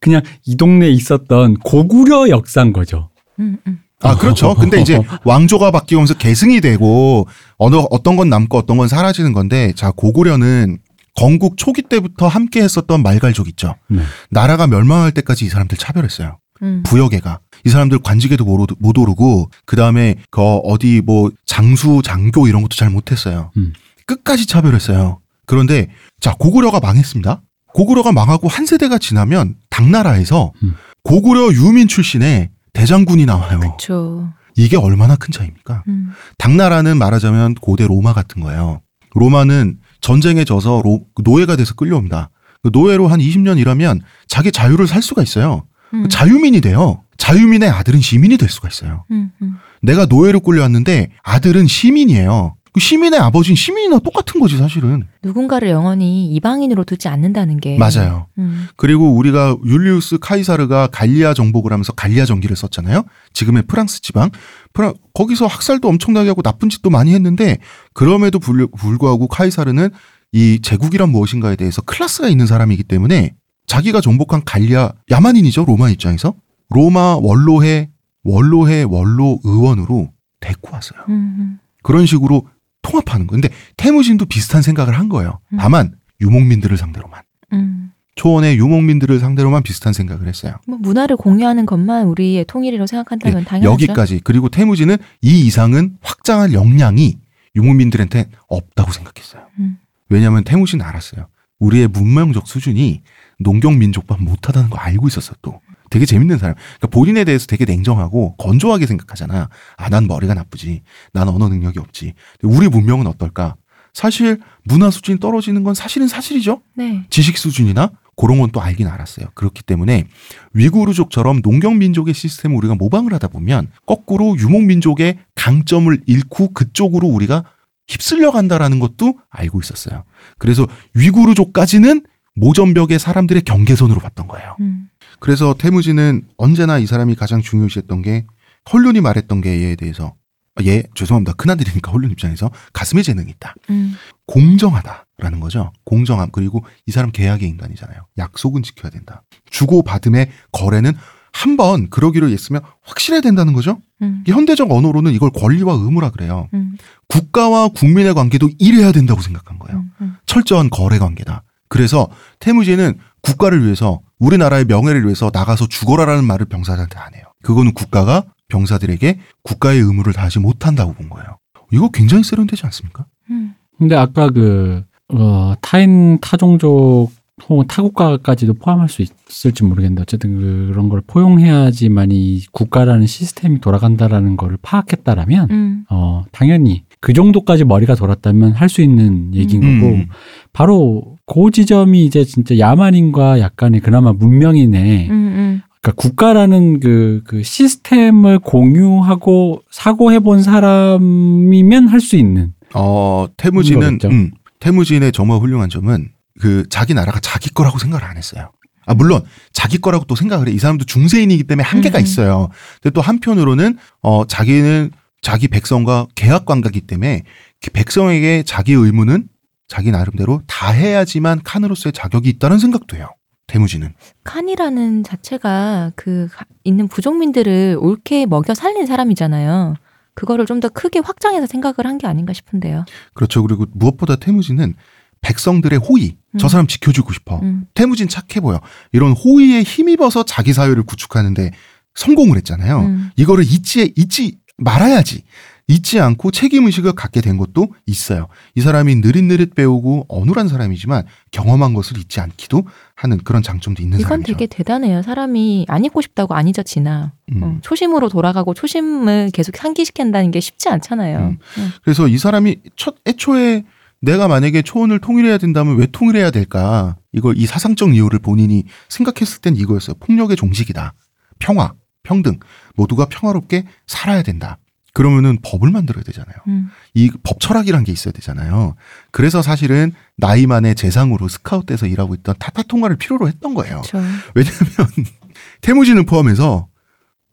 그냥 이 동네에 있었던 고구려 역사인 거죠. 음, 음. 아, 그렇죠. 근데 이제 <laughs> 왕조가 바뀌면서 계승이 되고 어느 어떤 건 남고 어떤 건 사라지는 건데 자, 고구려는 건국 초기 때부터 함께 했었던 말갈족 있죠. 네. 나라가 멸망할 때까지 이 사람들 차별했어요. 음. 부역애가. 이 사람들 관직에도 못, 오르- 못 오르고 그다음에 그 어디 뭐 장수 장교 이런 것도 잘 못했어요. 음. 끝까지 차별했어요. 그런데 자 고구려가 망했습니다. 고구려가 망하고 한 세대가 지나면 당나라에서 음. 고구려 유민 출신의 대장군이 나와요. 그렇죠. 이게 얼마나 큰 차이입니까? 음. 당나라는 말하자면 고대 로마 같은 거예요. 로마는 전쟁에 져서 로- 노예가 돼서 끌려옵니다. 그 노예로 한 20년 일하면 자기 자유를 살 수가 있어요. 음. 자유민이 돼요. 자유민의 아들은 시민이 될 수가 있어요. 음, 음. 내가 노예로 끌려왔는데 아들은 시민이에요. 그 시민의 아버지는 시민이나 똑같은 거지 사실은. 누군가를 영원히 이방인으로 두지 않는다는 게 맞아요. 음. 그리고 우리가 율리우스 카이사르가 갈리아 정복을 하면서 갈리아 정기를 썼잖아요. 지금의 프랑스 지방. 프랑 거기서 학살도 엄청나게 하고 나쁜 짓도 많이 했는데 그럼에도 불- 불구하고 카이사르는 이 제국이란 무엇인가에 대해서 클래스가 있는 사람이기 때문에 자기가 정복한 갈리아 야만인이죠 로마 입장에서 로마 원로회 원로회 원로 의원으로 데리고 왔어요. 음, 그런 식으로 통합하는 거. 근데 태무진도 비슷한 생각을 한 거예요. 음. 다만 유목민들을 상대로만. 음. 초원의 유목민들을 상대로만 비슷한 생각을 했어요. 뭐 문화를 공유하는 것만 우리의 통일이라고 생각한다면 당연하죠. 예, 여기까지. 그리고 태무지는 이 이상은 확장할 역량이 유목민들한테 없다고 생각했어요. 음. 왜냐하면 태무지는 알았어요. 우리의 문명적 수준이 농경민족밥 못하다는 거 알고 있었어 또. 되게 재밌는 사람. 그러니까 본인에 대해서 되게 냉정하고 건조하게 생각하잖아. 아, 난 머리가 나쁘지. 난 언어 능력이 없지. 우리 문명은 어떨까? 사실 문화 수준이 떨어지는 건 사실은 사실이죠. 네. 지식 수준이나 그런 건 또 알긴 알았어요. 그렇기 때문에 위구르족처럼 농경 민족의 시스템을 우리가 모방을 하다 보면 거꾸로 유목 민족의 강점을 잃고 그쪽으로 우리가 휩쓸려 간다라는 것도 알고 있었어요. 그래서 위구르족까지는 모전벽의 사람들의 경계선으로 봤던 거예요. 음. 그래서 태무지는 언제나 이 사람이 가장 중요시했던 게 헐륜이 말했던 게 얘에 대해서 아, 얘 죄송합니다. 큰아들이니까 헐륜 입장에서 가슴에 재능이 있다. 음. 공정하다라는 거죠. 공정함 그리고 이 사람 계약의 인간이잖아요. 약속은 지켜야 된다. 주고 받음의 거래는 한 번 그러기로 했으면 확실해야 된다는 거죠. 음. 이 현대적 언어로는 이걸 권리와 의무라 그래요. 음. 국가와 국민의 관계도 이래야 된다고 생각한 거예요. 음. 음. 철저한 거래 관계다. 그래서 태무지는 국가를 위해서 우리나라의 명예를 위해서 나가서 죽어라라는 말을 병사들한테 안 해요. 그거는 국가가 병사들에게 국가의 의무를 다하지 못한다고 본 거예요. 이거 굉장히 세련되지 않습니까? 음. 근데 아까 그, 어, 타인, 타종족, 혹은 타국가까지도 포함할 수 있을지 모르겠는데, 어쨌든 그런 걸 포용해야지만 이 국가라는 시스템이 돌아간다라는 걸 파악했다라면, 음. 어, 당연히 그 정도까지 머리가 돌았다면 할 수 있는 얘기인 음. 거고, 바로 그 지점이 이제 진짜 야만인과 약간의 그나마 문명인의 음. 음. 그러니까 국가라는 그, 그 시스템을 공유하고 사고해본 사람이면 할 수 있는. 어, 태무지는, 거겠죠. 음, 태무진의 정말 훌륭한 점은 그 자기 나라가 자기 거라고 생각을 안 했어요. 아, 물론 자기 거라고 또 생각을 해. 이 사람도 중세인이기 때문에 한계가 음. 있어요. 근데 또 한편으로는 어, 자기는 자기 백성과 계약 관계이기 때문에 그 백성에게 자기 의무는 자기 나름대로 다 해야지만 칸으로서의 자격이 있다는 생각도 해요. 태무지는. 칸이라는 자체가 그 가- 있는 부족민들을 옳게 먹여 살린 사람이잖아요. 그거를 좀 더 크게 확장해서 생각을 한 게 아닌가 싶은데요. 그렇죠. 그리고 무엇보다 태무지는 백성들의 호의, 저 음. 사람 지켜주고 싶어. 음. 태무진 착해 보여. 이런 호의에 힘입어서 자기 사회를 구축하는데 성공을 했잖아요. 음. 이거를 잊지, 잊지 말아야지. 잊지 않고 책임의식을 갖게 된 것도 있어요. 이 사람이 느릿느릿 배우고 어눌한 사람이지만 경험한 것을 잊지 않기도 하는 그런 장점도 있는 이건 사람이죠. 되게 대단해요. 사람이 안 잊고 싶다고 안 잊어지나. 음. 어, 초심으로 돌아가고 초심을 계속 상기시킨다는 게 쉽지 않잖아요. 음. 음. 그래서 이 사람이 첫 애초에 내가 만약에 초원을 통일해야 된다면 왜 통일해야 될까? 이걸 이 사상적 이유를 본인이 생각했을 땐 이거였어요. 폭력의 종식이다. 평화, 평등, 모두가 평화롭게 살아야 된다. 그러면은 법을 만들어야 되잖아요. 음. 이법 철학이란 게 있어야 되잖아요. 그래서 사실은 나이만의 재상으로 스카웃돼서 일하고 있던 타타통화를 필요로 했던 거예요. 그렇죠. 왜냐하면 <laughs> 태무진을 포함해서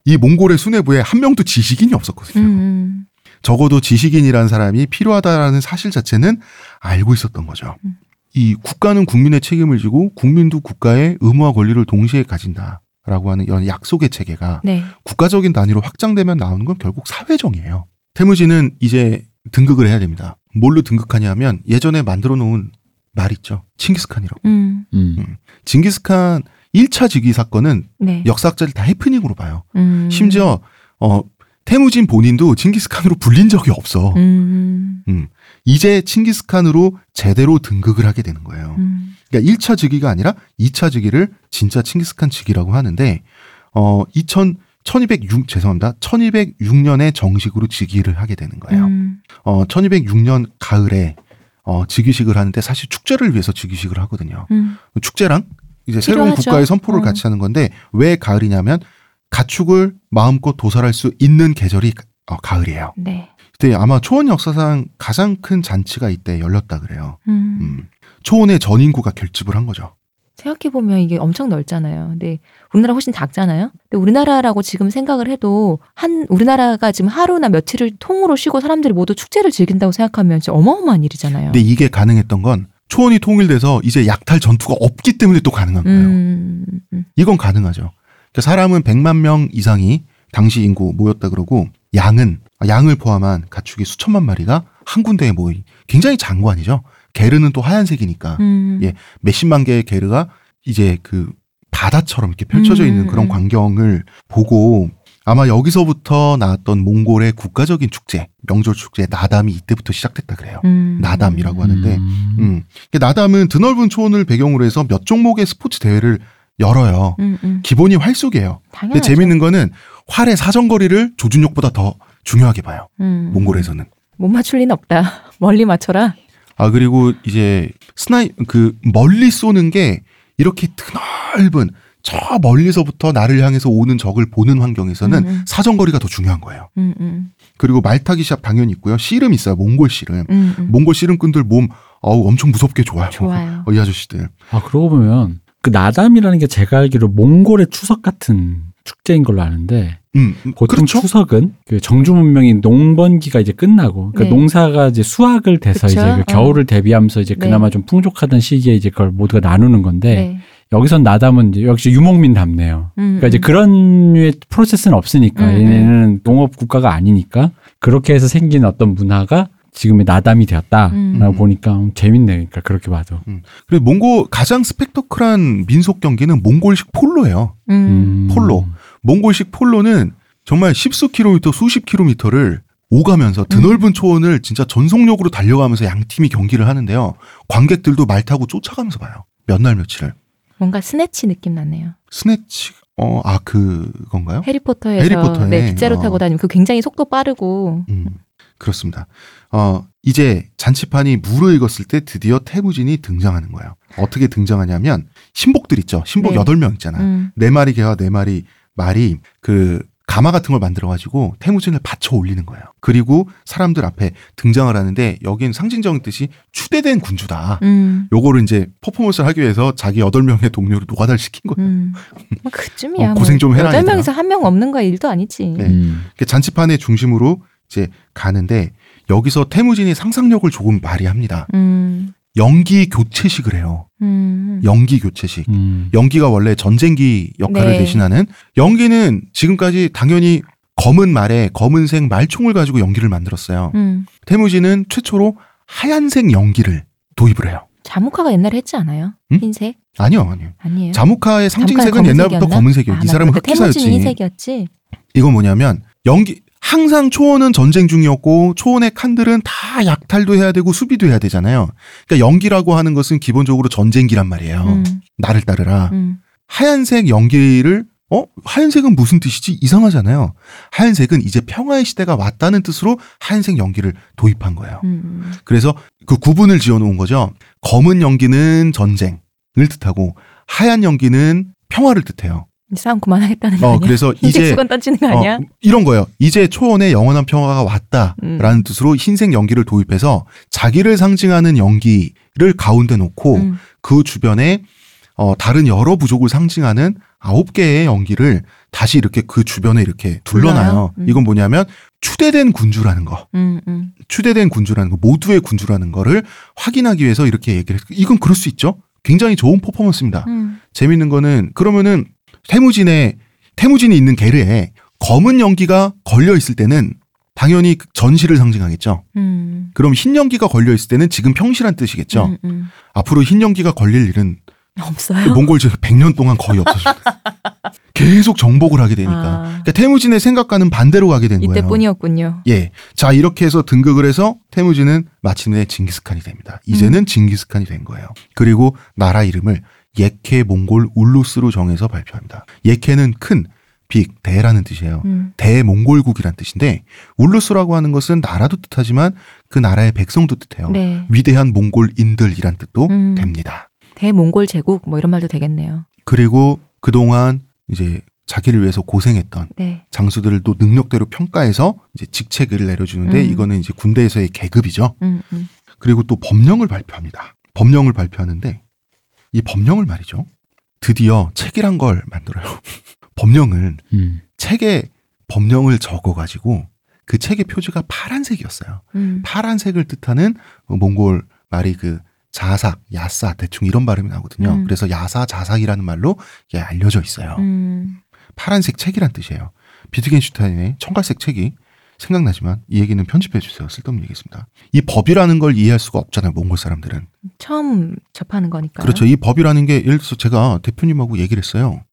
이 몽골의 수뇌부에 한 명도 지식인이 없었거든요. 음. 적어도 지식인이라는 사람이 필요하다라는 사실 자체는 알고 있었던 거죠. 음. 이 국가는 국민의 책임을 지고 국민도 국가의 의무와 권리를 동시에 가진다 라고 하는 이런 약속의 체계가 네. 국가적인 단위로 확장되면 나오는 건 결국 사회정의예요. 태무지는 이제 등극을 해야 됩니다. 뭘로 등극하냐 하면 예전에 만들어 놓은 말 있죠. 칭기스칸이라고. 음. 음. 징기스칸 1차 즉위 사건은 네. 역사학자들 다 해프닝으로 봐요. 음. 심지어 어 태무진 본인도 징기스칸으로 불린 적이 없어. 음. 이제 칭기스칸으로 제대로 등극을 하게 되는 거예요. 음. 그러니까 1차 즉위가 아니라 2차 즉위를 진짜 칭기스칸 즉위라고 하는데 어 2000, 1206 죄송합니다. 1206년에 정식으로 즉위를 하게 되는 거예요. 음. 어 1206년 가을에 어, 즉위식을 하는데 사실 축제를 위해서 즉위식을 하거든요. 음. 축제랑 이제 새로운 필요하죠. 국가의 선포를 어. 같이 하는 건데 왜 가을이냐면 가축을 마음껏 도살할 수 있는 계절이 어, 가을이에요. 네. 그때 아마 초원 역사상 가장 큰 잔치가 이때 열렸다 그래요. 음. 음. 초원의 전 인구가 결집을 한 거죠. 생각해 보면 이게 엄청 넓잖아요. 근데 우리나라 훨씬 작잖아요. 근데 우리나라라고 지금 생각을 해도 한 우리나라가 지금 하루나 며칠을 통으로 쉬고 사람들이 모두 축제를 즐긴다고 생각하면 진짜 어마어마한 일이잖아요. 근데 이게 가능했던 건 초원이 통일돼서 이제 약탈 전투가 없기 때문에 또 가능한 거예요. 음, 음. 이건 가능하죠. 그러니까 사람은 100만 명 이상이 당시 인구 모였다 그러고 양은 양을 포함한 가축이 수천만 마리가 한 군데에 모이 굉장히 장관이죠. 게르는 또 하얀색이니까 음. 예. 몇십만 개의 게르가 이제 그 바다처럼 이렇게 펼쳐져 음, 있는 그런 음. 광경을 보고 아마 여기서부터 나왔던 몽골의 국가적인 축제, 명절 축제 나담이 이때부터 시작됐다 그래요. 음. 나담이라고 하는데 음. 음. 그 나담은 드넓은 초원을 배경으로 해서 몇 종목의 스포츠 대회를 열어요. 음, 음. 기본이 활쏘기예요. 근데. 재밌는 거는 활의 사정거리를 조준력보다 더 중요하게 봐요. 음. 몽골에서는. 못 맞출 리는 없다. <laughs> 멀리 맞춰라. 아 그리고 이제 스나이 그 멀리 쏘는 게 이렇게 드넓은 저 멀리서부터 나를 향해서 오는 적을 보는 환경에서는 음, 음. 사정거리가 더 중요한 거예요. 음, 음. 그리고 말타기 시합 당연히 있고요. 씨름 있어요. 몽골 씨름. 음, 음. 몽골 씨름꾼들 몸 어우 엄청 무섭게 좋아요. 좋아요. <laughs> 어, 이 아저씨들. 아 그러고 보면 그 나담이라는 게 제가 알기로 몽골의 추석 같은 축제인 걸로 아는데 음, 음, 보통 그렇죠. 추석은 그 정주 문명인 농번기가 이제 끝나고 그러니까 네. 농사가 이제 수확을 돼서 그쵸? 이제 그 어. 겨울을 대비하면서 이제 네. 그나마 좀 풍족하던 시기에 이제 그걸 모두가 나누는 건데 네. 여기선 나담은 이제 역시 유목민 답네요. 음, 그러니까 이제 음. 그런 류의 프로세스는 없으니까 음, 음. 얘네는 농업 국가가 아니니까 그렇게 해서 생긴 어떤 문화가 지금의 나담이 되었다라고 음. 보니까 음, 재밌네. 그러니까 그렇게 봐도. 그리고 몽골 가장 스펙터클한 민속 경기는 몽골식 폴로예요. 음. 음. 폴로. 몽골식 폴로는 정말 십수 킬로미터, 수십 킬로미터를 오가면서 드넓은 초원을 진짜 전속력으로 달려가면서 양 팀이 경기를 하는데요. 관객들도 말 타고 쫓아가면서 봐요. 몇 날 며칠을. 뭔가 Snitch 느낌 나네요. Snitch, 어, 아, 그건가요? 해리포터에서 해리포터에. 네, 빗자루 어. 타고 다니면 그 굉장히 속도 빠르고 음, 그렇습니다. 어, 이제 잔치판이 무르익었을 때 드디어 태무진이 등장하는 거예요. 어떻게 등장하냐면, 신복들 있죠. 신복 네. 여덟 명 있잖아. 음. 네 마리 개와 네 마리 말이 그 가마 같은 걸 만들어 가지고 태무진을 받쳐 올리는 거예요. 그리고 사람들 앞에 등장을 하는데 여긴 상징적인 뜻이 추대된 군주다. 음. 요거를 이제 퍼포먼스를 하기 위해서 자기 여덟 명의 동료를 노가다를 시킨 거예요. 음. <laughs> 뭐 그쯤이야. 어, 고생 좀 해라, 여덟. 명에서 한 명 없는 거야 일도 아니지. 네. 음. 그 잔치판의 중심으로 이제 가는데 여기서 태무진이 상상력을 조금 발휘합니다. 음. 연기 교체식을 해요. 음. 연기 교체식. 음. 연기가 원래 전쟁기 역할을 네. 대신하는 연기는 지금까지 당연히 검은 말에 검은색 말총을 가지고 연기를 만들었어요. 음. 태무진은 최초로 하얀색 연기를 도입을 해요. 자무카가 옛날에 했지 않아요? 음? 흰색? 아니요, 아니요. 아니에요. 자무카의 상징색은 옛날부터 검은색이었나? 검은색이에요. 아, 이나 사람은 그때 흑기사였지. 흰색이었지. 이건 뭐냐면 연기 항상 초원은 전쟁 중이었고 초원의 칸들은 다 약탈도 해야 되고 수비도 해야 되잖아요. 그러니까 연기라고 하는 것은 기본적으로 전쟁기란 말이에요. 음. 나를 따르라. 음. 하얀색 연기를 어 하얀색은 무슨 뜻이지 이상하잖아요. 하얀색은 이제 평화의 시대가 왔다는 뜻으로 하얀색 연기를 도입한 거예요. 음. 그래서 그 구분을 지어 놓은 거죠. 검은 연기는 전쟁을 뜻하고 하얀 연기는 평화를 뜻해요. 싸움 그만하겠다는 거 어 아니야? 그래서 <laughs> 이제 수건 던지는 거 아니야? 어, 이런 거예요. 이제 초원에 영원한 평화가 왔다라는 음. 뜻으로 흰색 연기를 도입해서 자기를 상징하는 연기를 가운데 놓고 음. 그 주변에 어, 다른 여러 부족을 상징하는 아홉 개의 연기를 다시 이렇게 그 주변에 이렇게 둘러놔요. 음. 이건 뭐냐면 추대된 군주라는 거, 음. 음. 추대된 군주라는 거, 모두의 군주라는 거를 확인하기 위해서 이렇게 얘기를 했어요. 이건 그럴 수 있죠. 굉장히 좋은 퍼포먼스입니다. 음. 재밌는 거는 그러면은 태무진의 태무진이 있는 게르에 검은 연기가 걸려 있을 때는 당연히 그 전시를 상징하겠죠. 음. 그럼 흰 연기가 걸려 있을 때는 지금 평시란 뜻이겠죠. 음. 음. 앞으로 흰 연기가 걸릴 일은 없어요. 몽골 제가 100년 동안 거의 없어집니다. <laughs> 계속 정복을 하게 되니까. 아. 그러니까 태무진의 생각과는 반대로 가게 된 거예요. 이때뿐이었군요. 예. 자, 이렇게 해서 등극을 해서 태무진은 마침내 징기스칸이 됩니다. 이제는 음. 징기스칸이 된 거예요. 그리고 나라 이름을 예케 몽골 울루스로 정해서 발표합니다. 예케는 큰 빅 대라는 뜻이에요. 음. 대몽골국이란 뜻인데 울루스라고 하는 것은 나라도 뜻하지만 그 나라의 백성도 뜻해요. 네. 위대한 몽골인들이란 뜻도 음. 됩니다. 대몽골 제국 뭐 이런 말도 되겠네요. 그리고 그동안 이제 자기를 위해서 고생했던 네. 장수들을 또 능력대로 평가해서 이제 직책을 내려주는데 음. 이거는 이제 군대에서의 계급이죠. 음, 음. 그리고 또 법령을 발표합니다. 법령을 발표하는데 이 법령을 말이죠. 드디어 책이란 걸 만들어요. <laughs> 법령을 음. 책에 법령을 적어가지고 그 책의 표지가 파란색이었어요. 음. 파란색을 뜻하는 어, 몽골 말이 그 자삭, 야사 대충 이런 발음이 나거든요. 음. 그래서 야사, 자삭이라는 말로 이게 알려져 있어요. 음. 파란색 책이란 뜻이에요. 비트겐슈타인의 청갈색 책이 생각나지만 이 얘기는 편집해 주세요. 쓸데없는 얘기입니다. 이 법이라는 걸 이해할 수가 없잖아요. 몽골 사람들은. 처음 접하는 거니까. 그렇죠. 이 법이라는 게 예를 들어서 제가 대표님하고 얘기를 했어요.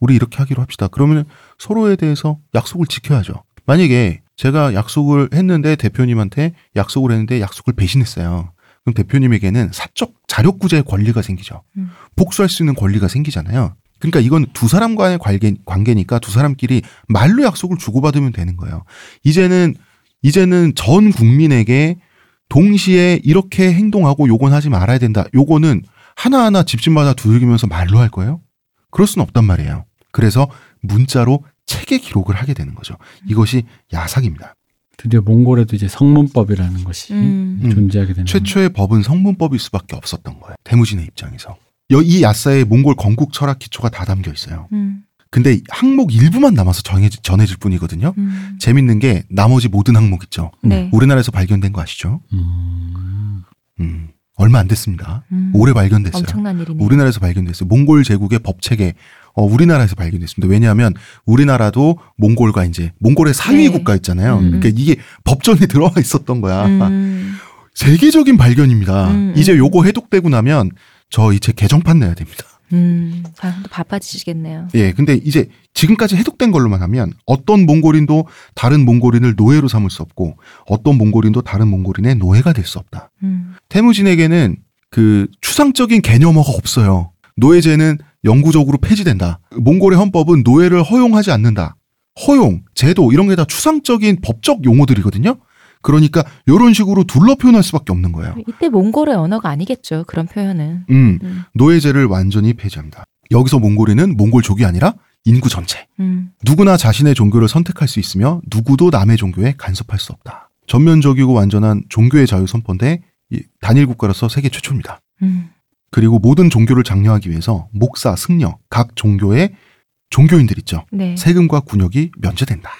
우리 이렇게 하기로 합시다. 그러면 서로에 대해서 약속을 지켜야죠. 만약에 제가 약속을 했는데 대표님한테 약속을 했는데 약속을 배신했어요. 그럼 대표님에게는 사적 자력구제의 권리가 생기죠. 음. 복수할 수 있는 권리가 생기잖아요. 그러니까 이건 두 사람 간의 관계, 관계니까 두 사람끼리 말로 약속을 주고받으면 되는 거예요. 이제는 이제는 전 국민에게 동시에 이렇게 행동하고 요건 하지 말아야 된다. 요거는 하나하나 집집마다 두들기면서 말로 할 거예요? 그럴 수는 없단 말이에요. 그래서 문자로 책에 기록을 하게 되는 거죠. 이것이 야삭입니다. 드디어 몽골에도 이제 성문법이라는 것이 음. 존재하게 되는 최초의 법은 성문법일 수밖에 없었던 거예요. 대무진의 입장에서. 여- 이 야사에 몽골 건국 철학 기초가 다 담겨 있어요. 음. 근데 항목 일부만 남아서 정해지, 전해질 뿐이거든요. 음. 재밌는 게 나머지 모든 항목 있죠. 네. 우리나라에서 발견된 거 아시죠? 음. 음, 얼마 안 됐습니다. 음. 올해 발견됐어요. 엄청난 일이네요. 우리나라에서 발견됐어요. 몽골 제국의 법체계 어, 우리나라에서 발견됐습니다. 왜냐하면 우리나라도 몽골과 이제 몽골의 상위 네. 국가였잖아요. 음. 그러니까 이게 법전에 <laughs> 들어와 있었던 거야. 음. 세계적인 발견입니다. 음, 이제 음. 요거 해독되고 나면 저 이제 개정판 내야 됩니다. 음. 아, 또 바빠지시겠네요. 예, 근데 이제 지금까지 해독된 걸로만 하면 어떤 몽골인도 다른 몽골인을 노예로 삼을 수 없고 어떤 몽골인도 다른 몽골인의 노예가 될 수 없다. 음. 태무진에게는 그 추상적인 개념어가 없어요. 노예제는 영구적으로 폐지된다. 몽골의 헌법은 노예를 허용하지 않는다. 허용, 제도 이런 게 다 추상적인 법적 용어들이거든요. 그러니까 이런 식으로 둘러 표현할 수밖에 없는 거예요. 이때 몽골의 언어가 아니겠죠. 그런 표현은. 음, 음. 노예제를 완전히 폐지합니다. 여기서 몽골인은 몽골족이 아니라 인구 전체. 음. 누구나 자신의 종교를 선택할 수 있으며 누구도 남의 종교에 간섭할 수 없다. 전면적이고 완전한 종교의 자유 선포인데 이 단일 국가로서 세계 최초입니다. 음. 그리고 모든 종교를 장려하기 위해서 목사, 승려, 각 종교의 종교인들 있죠. 네. 세금과 군역이 면제된다.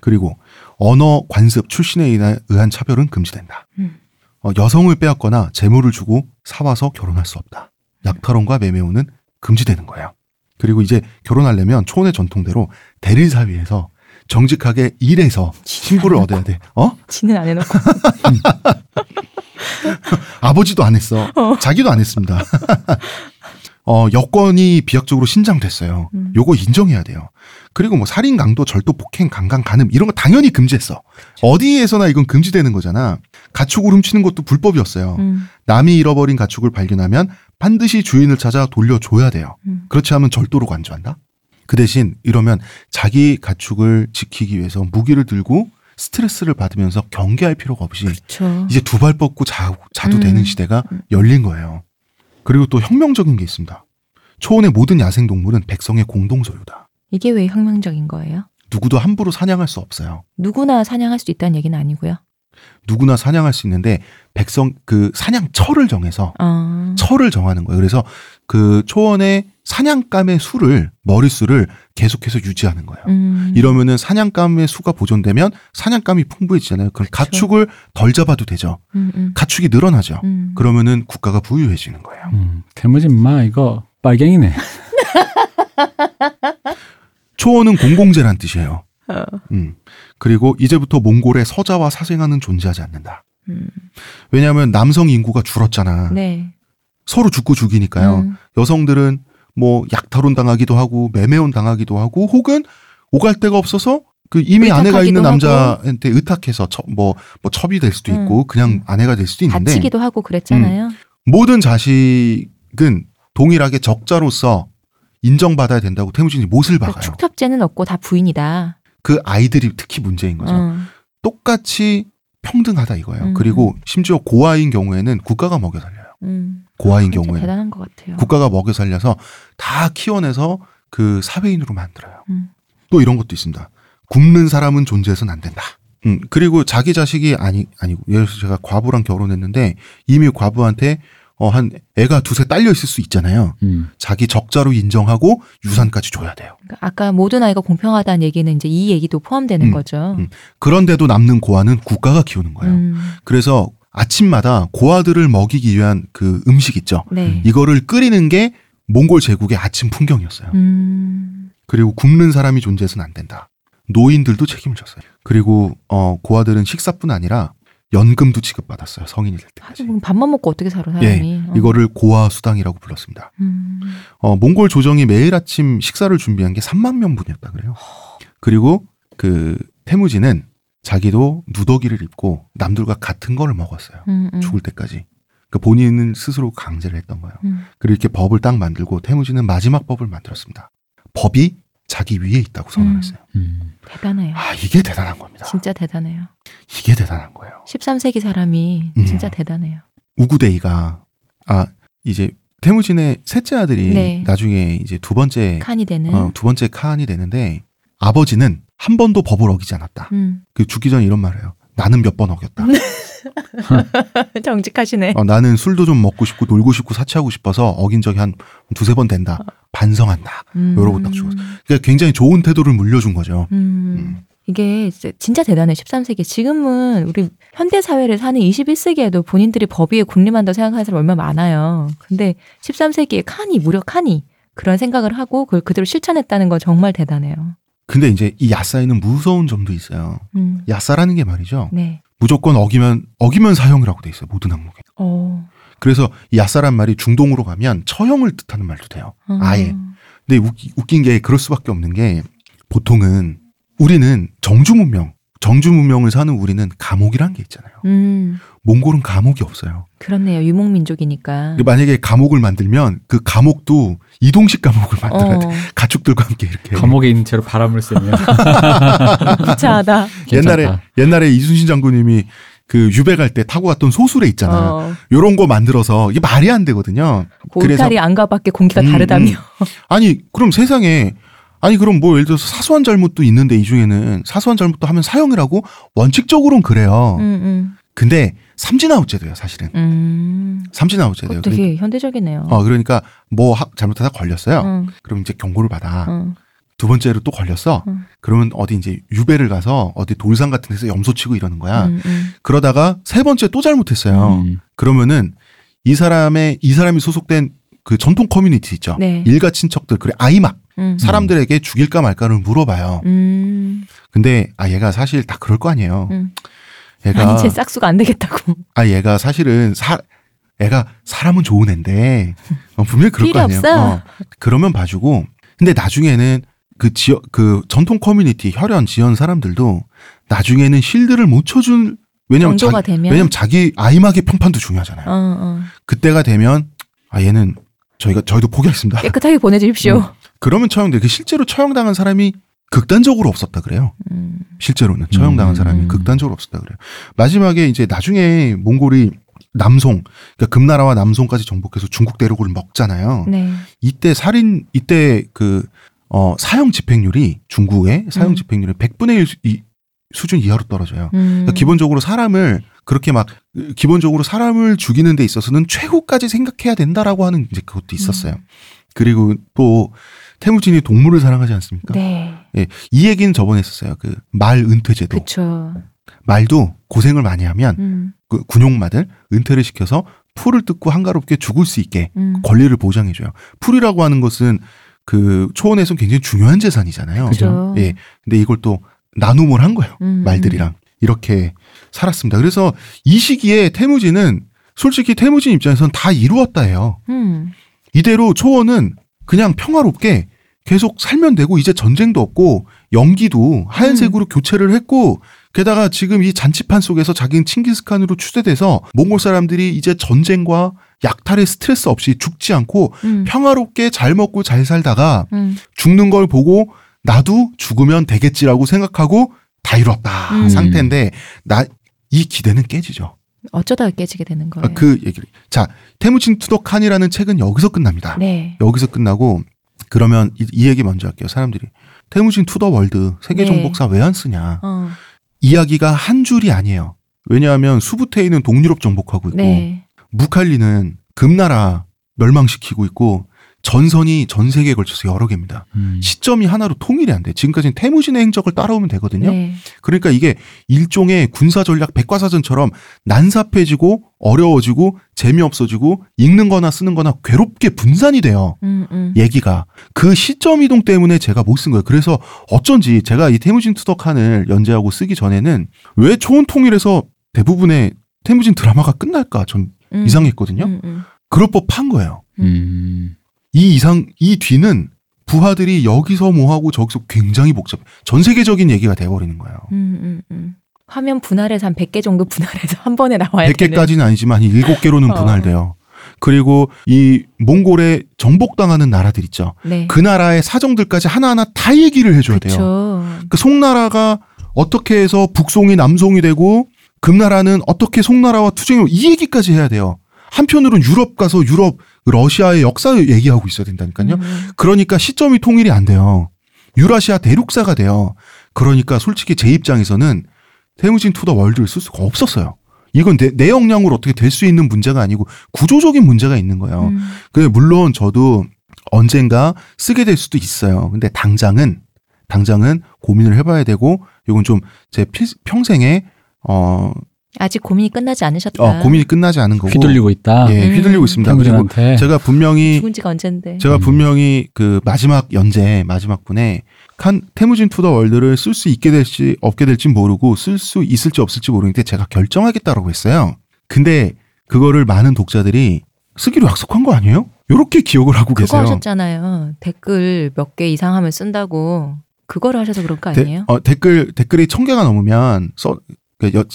그리고 언어, 관습, 출신에 의한- 차별은 금지된다. 음. 어, 여성을 빼앗거나 재물을 주고 사와서 결혼할 수 없다. 약탈혼과 매매혼은 금지되는 거예요. 그리고 이제 결혼하려면 초원의 전통대로 대릴 사위에서 정직하게 일해서 신부를 얻어야 돼. 어? 지는 안 해놓고. <laughs> 아버지도 안 했어. 자기도 안 했습니다. <laughs> 어, 여건이 비약적으로 신장됐어요. 음. 요거 인정해야 돼요. 그리고 뭐 살인, 강도, 절도, 폭행, 강간, 간음 이런 거 당연히 금지했어. 어디에서나 이건 금지되는 거잖아. 가축을 훔치는 것도 불법이었어요. 음. 남이 잃어버린 가축을 발견하면 반드시 주인을 찾아 돌려줘야 돼요. 음. 그렇지 않으면 절도로 간주한다. 그 대신 이러면 자기 가축을 지키기 위해서 무기를 들고 스트레스를 받으면서 경계할 필요가 없이 그렇죠. 이제 두 발 뻗고 자, 자도 음. 되는 시대가 음. 열린 거예요. 그리고 또 혁명적인 게 있습니다. 초원의 모든 야생 동물은 백성의 공동 소유다. 이게 왜 혁명적인 거예요? 누구도 함부로 사냥할 수 없어요. 누구나 사냥할 수 있다는 얘기는 아니고요. 누구나 사냥할 수 있는데 백성 그 사냥처를 정해서 어. 처를 정하는 거예요. 그래서 그 초원의 사냥감의 수를 머릿수를 계속해서 유지하는 거예요. 음. 이러면은 사냥감의 수가 보존되면 사냥감이 풍부해지잖아요. 그럼 그쵸. 가축을 덜 잡아도 되죠. 음, 음. 가축이 늘어나죠. 음. 그러면은 국가가 부유해지는 거예요. 음. 태무진 마 이거 빨갱이네. <laughs> 초원은 공공재란 뜻이에요. 어. 음. 그리고 이제부터 몽골의 서자와 사생아는 존재하지 않는다. 음. 왜냐하면 남성 인구가 줄었잖아. 네. 서로 죽고 죽이니까요. 음. 여성들은 뭐 약탈혼 당하기도 하고 매매혼 당하기도 하고 혹은 오갈 데가 없어서 그 이미 아내가 있는 남자한테 의탁해서 처, 뭐, 뭐 첩이 될 수도 음. 있고 그냥 음. 아내가 될 수도 있는데 다치기도 하고 그랬잖아요. 모든 자식은 동일하게 적자로서 인정받아야 된다고 태무진이 못을 그러니까 박아요. 축첩제는 없고 다 부인이다. 그 아이들이 특히 문제인 거죠. 어. 똑같이 평등하다 이거예요. 음. 그리고 심지어 고아인 경우에는 국가가 먹여 살려요. 음. 고아인 진짜 경우에는 대단한 것 같아요. 국가가 먹여 살려서 다 키워내서 그 사회인으로 만들어요. 음. 또 이런 것도 있습니다. 굶는 사람은 존재해서는 안 된다. 음, 그리고 자기 자식이 아니 아니고 예를 들어서 제가 과부랑 결혼했는데 이미 과부한테 어 한 애가 두세 딸려 있을 수 있잖아요. 음. 자기 적자로 인정하고 유산까지 줘야 돼요. 그러니까 아까 모든 아이가 공평하다는 얘기는 이제 이 얘기도 포함되는 음. 거죠. 음. 그런데도 남는 고아는 국가가 키우는 거예요. 음. 그래서 아침마다 고아들을 먹이기 위한 그 음식 있죠. 네. 이거를 끓이는 게 몽골 제국의 아침 풍경이었어요. 음. 그리고 굶는 사람이 존재해서는 안 된다. 노인들도 책임을 졌어요. 그리고 어 고아들은 식사뿐 아니라 연금도 지급받았어요. 성인이 될 때까지. 그럼 밥만 먹고 어떻게 살아 예, 사람이? 어. 이거를 고아 수당이라고 불렀습니다. 음. 어 몽골 조정이 매일 아침 식사를 준비한 게 3만 명분이었다 그래요. 그리고 그 태무진은 자기도 누더기를 입고 남들과 같은 거를 먹었어요. 음, 음. 죽을 때까지. 그 본인은 스스로 강제를 했던 거예요. 음. 그리고 이렇게 법을 딱 만들고 태무진은 마지막 법을 만들었습니다. 법이 자기 위에 있다고 선언했어요. 음. 대단해요. 아 이게 대단한 겁니다. 진짜 대단해요. 이게 대단한 거예요. 13세기 사람이 음. 진짜 대단해요. 우구데이가 아 이제 태무진의 셋째 아들이 네. 나중에 이제 두 번째 칸이 되는. 어, 두 번째 칸이 되는데 아버지는 한 번도 법을 어기지 않았다. 음. 그 죽기 전에 이런 말을 해요. 나는 몇 번 어겼다. <laughs> <laughs> 정직하시네. 어, 나는 술도 좀 먹고 싶고 놀고 싶고 사치하고 싶어서 어긴 적이 한 두세 번 된다. 반성한다. 음. 이러고 딱 죽었어. 그러니까 굉장히 좋은 태도를 물려준 거죠. 음. 음. 이게 진짜- 대단해. 13세기. 지금은 우리 현대 사회를 사는 21세기에도 본인들이 법 위에 군림한다고 생각하는 사람 얼마나 많아요. 근데 13세기에 칸이 무려 칸이 그런 생각을 하고 그걸 그대로 실천했다는 건 정말 대단해요. 근데 이제 이 야사에는 무서운 점도 있어요. 음. 야사라는 게 말이죠. 네. 무조건 어기면 어기면 사형이라고 돼 있어요. 모든 항목에. 어. 그래서 이 야사란 말이 중동으로 가면 처형을 뜻하는 말도 돼요. 어. 아예. 근데 웃기, 웃긴 게 그럴 수밖에 없는 게 보통은 우리는 정주 문명, 정주 문명을 사는 우리는 감옥이란 게 있잖아요. 음. 몽골은 감옥이 없어요. 그렇네요. 유목민족이니까. 근데 만약에 감옥을 만들면 그 감옥도 이동식 감옥을 만들어야 돼. 어. 가축들과 함께 이렇게. 감옥에 있는 채로 바람을 쐬면 <laughs> 구차하다. 옛날에. 옛날에 이순신 장군님이 그 유배 갈 때 타고 갔던 소수레 있잖아. 어. 요런 거 만들어서 이게 말이 안 되거든요. 그 울타리 안과 밖에 공기가 음, 다르다며. 음. 아니 그럼 세상에 아니 그럼 뭐 예를 들어서 사소한 잘못도 있는데 이 중에는 사소한 잘못도 하면 사형이라고 원칙적으로는 그래요. 음, 음. 근데 삼진아웃 제도예요 사실은. 음. 삼진아웃 제도예요. 그거 되게 현대적이네요. 어 그러니까 뭐 하- 잘못하다 걸렸어요. 응, 그럼 이제 경고를 받아. 응. 두 번째로 또 걸렸어. 응. 그러면 어디 이제 유배를 가서 어디 돌산 같은 데서 염소 치고 이러는 거야. 음, 음. 그러다가 세 번째 또 잘못했어요. 음. 그러면은 이 사람의 이 사람이 소속된 그 전통 커뮤니티 있죠. 네. 일가 친척들 그래 아이막 음. 사람들에게 죽일까 말까를 물어봐요. 음. 근데 아 얘가 사실 다 그럴 거 아니에요. 음. 얘가 아니 제 싹수가 안 되겠다고. 아 얘가 사실은 사 애가 사람은 좋은 애인데 어, 분명히 그럴 거 아니에요. 없어. 그러면 봐주고 근데 나중에는 그 지역 그 전통 커뮤니티 혈연 지연 사람들도 나중에는 실드를 못 쳐준 왜냐면 자기, 되면. 왜냐면 자기 아이막의 평판도 중요하잖아요. 어, 어. 그때가 되면 아 얘는 저희가 저희도 포기하겠습니다. 깨끗하게 보내주십시오. 그러면 처형돼. 그 실제로 처형당한 사람이 극단적으로 없었다 그래요. 음. 실제로는 처형당한 음. 사람이 극단적으로 없었다 그래요. 마지막에 이제 나중에 몽골이 남송, 그러니까 금나라와 남송까지 정복해서 중국 대륙을 먹잖아요. 네. 이때 살인, 이때 그, 어, 사형 집행률이 중국의 사형 음. 집행률이 100분의 1 수, 이, 수준 이하로 떨어져요. 음. 그러니까 기본적으로 사람을 그렇게 막 기본적으로 사람을 죽이는 데 있어서는 최후까지 생각해야 된다라고 하는 이제 그것도 있었어요. 음. 그리고 또 태무진이 동물을 사랑하지 않습니까? 네. 예, 이 얘기는 저번에 했었어요. 그 말 은퇴제도. 그쵸. 말도 고생을 많이 하면 음. 그 군용마들 은퇴를 시켜서 풀을 뜯고 한가롭게 죽을 수 있게 음. 권리를 보장해줘요. 풀이라고 하는 것은 그 초원에서 굉장히 중요한 재산이잖아요. 그죠. 예. 근데 이걸 또 나눔을 한 거예요. 음. 말들이랑 이렇게 살았습니다. 그래서 이 시기에 태무진은 솔직히 태무진 입장에서는 다 이루었다 해요. 음. 이대로 초원은 그냥 평화롭게 계속 살면 되고 이제 전쟁도 없고 연기도 하얀색으로 교체를 했고 게다가 지금 이 잔치판 속에서 자기는 칭기스칸으로 추대돼서 몽골 사람들이 이제 전쟁과 약탈의 스트레스 없이 죽지 않고 음. 평화롭게 잘 먹고 잘 살다가 음. 죽는 걸 보고 나도 죽으면 되겠지라고 생각하고 다 이뤘다 음. 상태인데 나 이 기대는 깨지죠. 어쩌다 깨지게 되는 거예요. 아, 그 얘기를 자 태무진 to the 칸이라는 책은 여기서 끝납니다. 네. 여기서 끝나고 그러면 이, 이 얘기 먼저 할게요. 사람들이 태무진 to the world 세계 네. 정복사 왜 안 쓰냐? 어. 이야기가 한 줄이 아니에요. 왜냐하면 수부테이는 동유럽 정복하고 있고 네. 무칼리는 금나라 멸망시키고 있고 전선이 전 세계에 걸쳐서 여러 개입니다. 음. 시점이 하나로 통일이 안 돼. 지금까지는 태무진의 행적을 따라오면 되거든요. 네. 그러니까 이게 일종의 군사 전략 백과사전처럼 난삽해지고 어려워지고 재미없어지고 읽는 거나 쓰는 거나 괴롭게 분산이 돼요. 음, 음. 얘기가 그 시점 이동 때문에 제가 못 쓴 거예요. 그래서 어쩐지 제가 이 태무진 투덕한을 연재하고 쓰기 전에는 왜 초원 통일에서 대부분의 태무진 드라마가 끝날까 전 음. 이상했거든요. 음, 음. 그럴 법한 거예요. 음. 이 이상 이 뒤는 부하들이 여기서 뭐 하고 저기서 굉장히 복잡해. 전 세계적인 얘기가 돼버리는 거예요. 음, 음, 음. 화면 분할해서 한 100개 정도 분할해서 한 번에 나와야 되는. 100개까지는 아니지만 한 7개로는 어. 분할돼요. 그리고 이 몽골에 정복당하는 나라들 있죠. 네. 그 나라의 사정들까지 하나하나 다 얘기를 해줘야 돼요. 그렇죠. 그 송나라가 어떻게 해서 북송이 남송이 되고 금나라는 어떻게 송나라와 투쟁을 이 얘기까지 해야 돼요. 한편으로는 유럽 가서 유럽 러시아의 역사 얘기하고 있어야 된다니까요. 음, 그러니까 시점이 통일이 안 돼요. 유라시아 대륙사가 돼요. 그러니까 솔직히 제 입장에서는 태무진 to the world를 쓸 수가 없었어요. 이건 내, 내 역량으로 어떻게 될 수 있는 문제가 아니고 구조적인 문제가 있는 거예요. 음. 그 물론 저도 언젠가 쓰게 될 수도 있어요. 근데 당장은 당장은 고민을 해봐야 되고 이건 좀 제 평생에 어, 아직 고민이 끝나지 않으셨다. 어, 고민이 끝나지 않은 거고 휘둘리고 있다. 예 음. 휘둘리고 있습니다. 그리고. 제가 분명히 죽은 지가 언젠데. 제가 음. 분명히 그 마지막 연재 마지막 분에 칸 태무진 to the world를 쓸 수 있게 될지 없게 될지 모르고 쓸 수 있을지 없을지 모르는데 제가 결정하겠다라고 했어요. 근데 그거를 많은 독자들이 쓰기로 약속한 거 아니에요? 요렇게 기억을 하고 그거 계세요. 하셨잖아요. 댓글 몇 개 이상 하면 쓴다고. 그거를 하셔서 그런 거 데- 아니에요? 어, 댓글 댓글이 천 개가 넘으면 써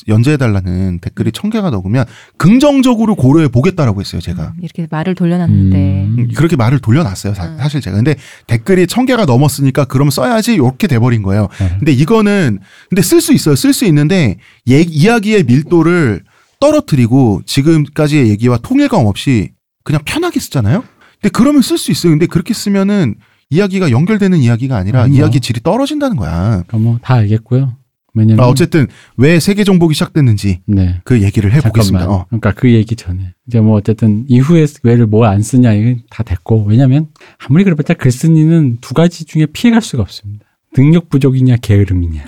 연재해달라는 댓글이 천 개가 넘으면 긍정적으로 고려해 보겠다라고 했어요. 제가 음, 이렇게 말을 돌려놨는데. 음. 음, 그렇게 말을 돌려놨어요. 사, 음. 실 제가 근데 댓글이 천 개가 넘었으니까 그럼 써야지 이렇게 돼버린 거예요. 네. 근데 이거는 근데 쓸 수 있어요. 쓸 수 있는데 얘, 이야기의 밀도를 떨어뜨리고 지금까지의 얘기와 통일감 없이 그냥 편하게 쓰잖아요. 근데 그러면 쓸 수 있어요. 근데 그렇게 쓰면은 이야기가 연결되는 이야기가 아니라 아니요. 이야기 질이 떨어진다는 거야. 그러니까 뭐다 알겠고요. 왜냐면 아, 어쨌든 왜 세계 정복이 시작됐는지 네. 그 얘기를 해보겠습니다. 어. 그러니까 그 얘기 전에 이제 뭐 어쨌든 이후에 왜를 뭐안 쓰냐 이건 다 됐고 왜냐면 아무리 그래봤자 글쓴이는 두 가지 중에 피해갈 수가 없습니다. 능력 부족이냐 게으름이냐.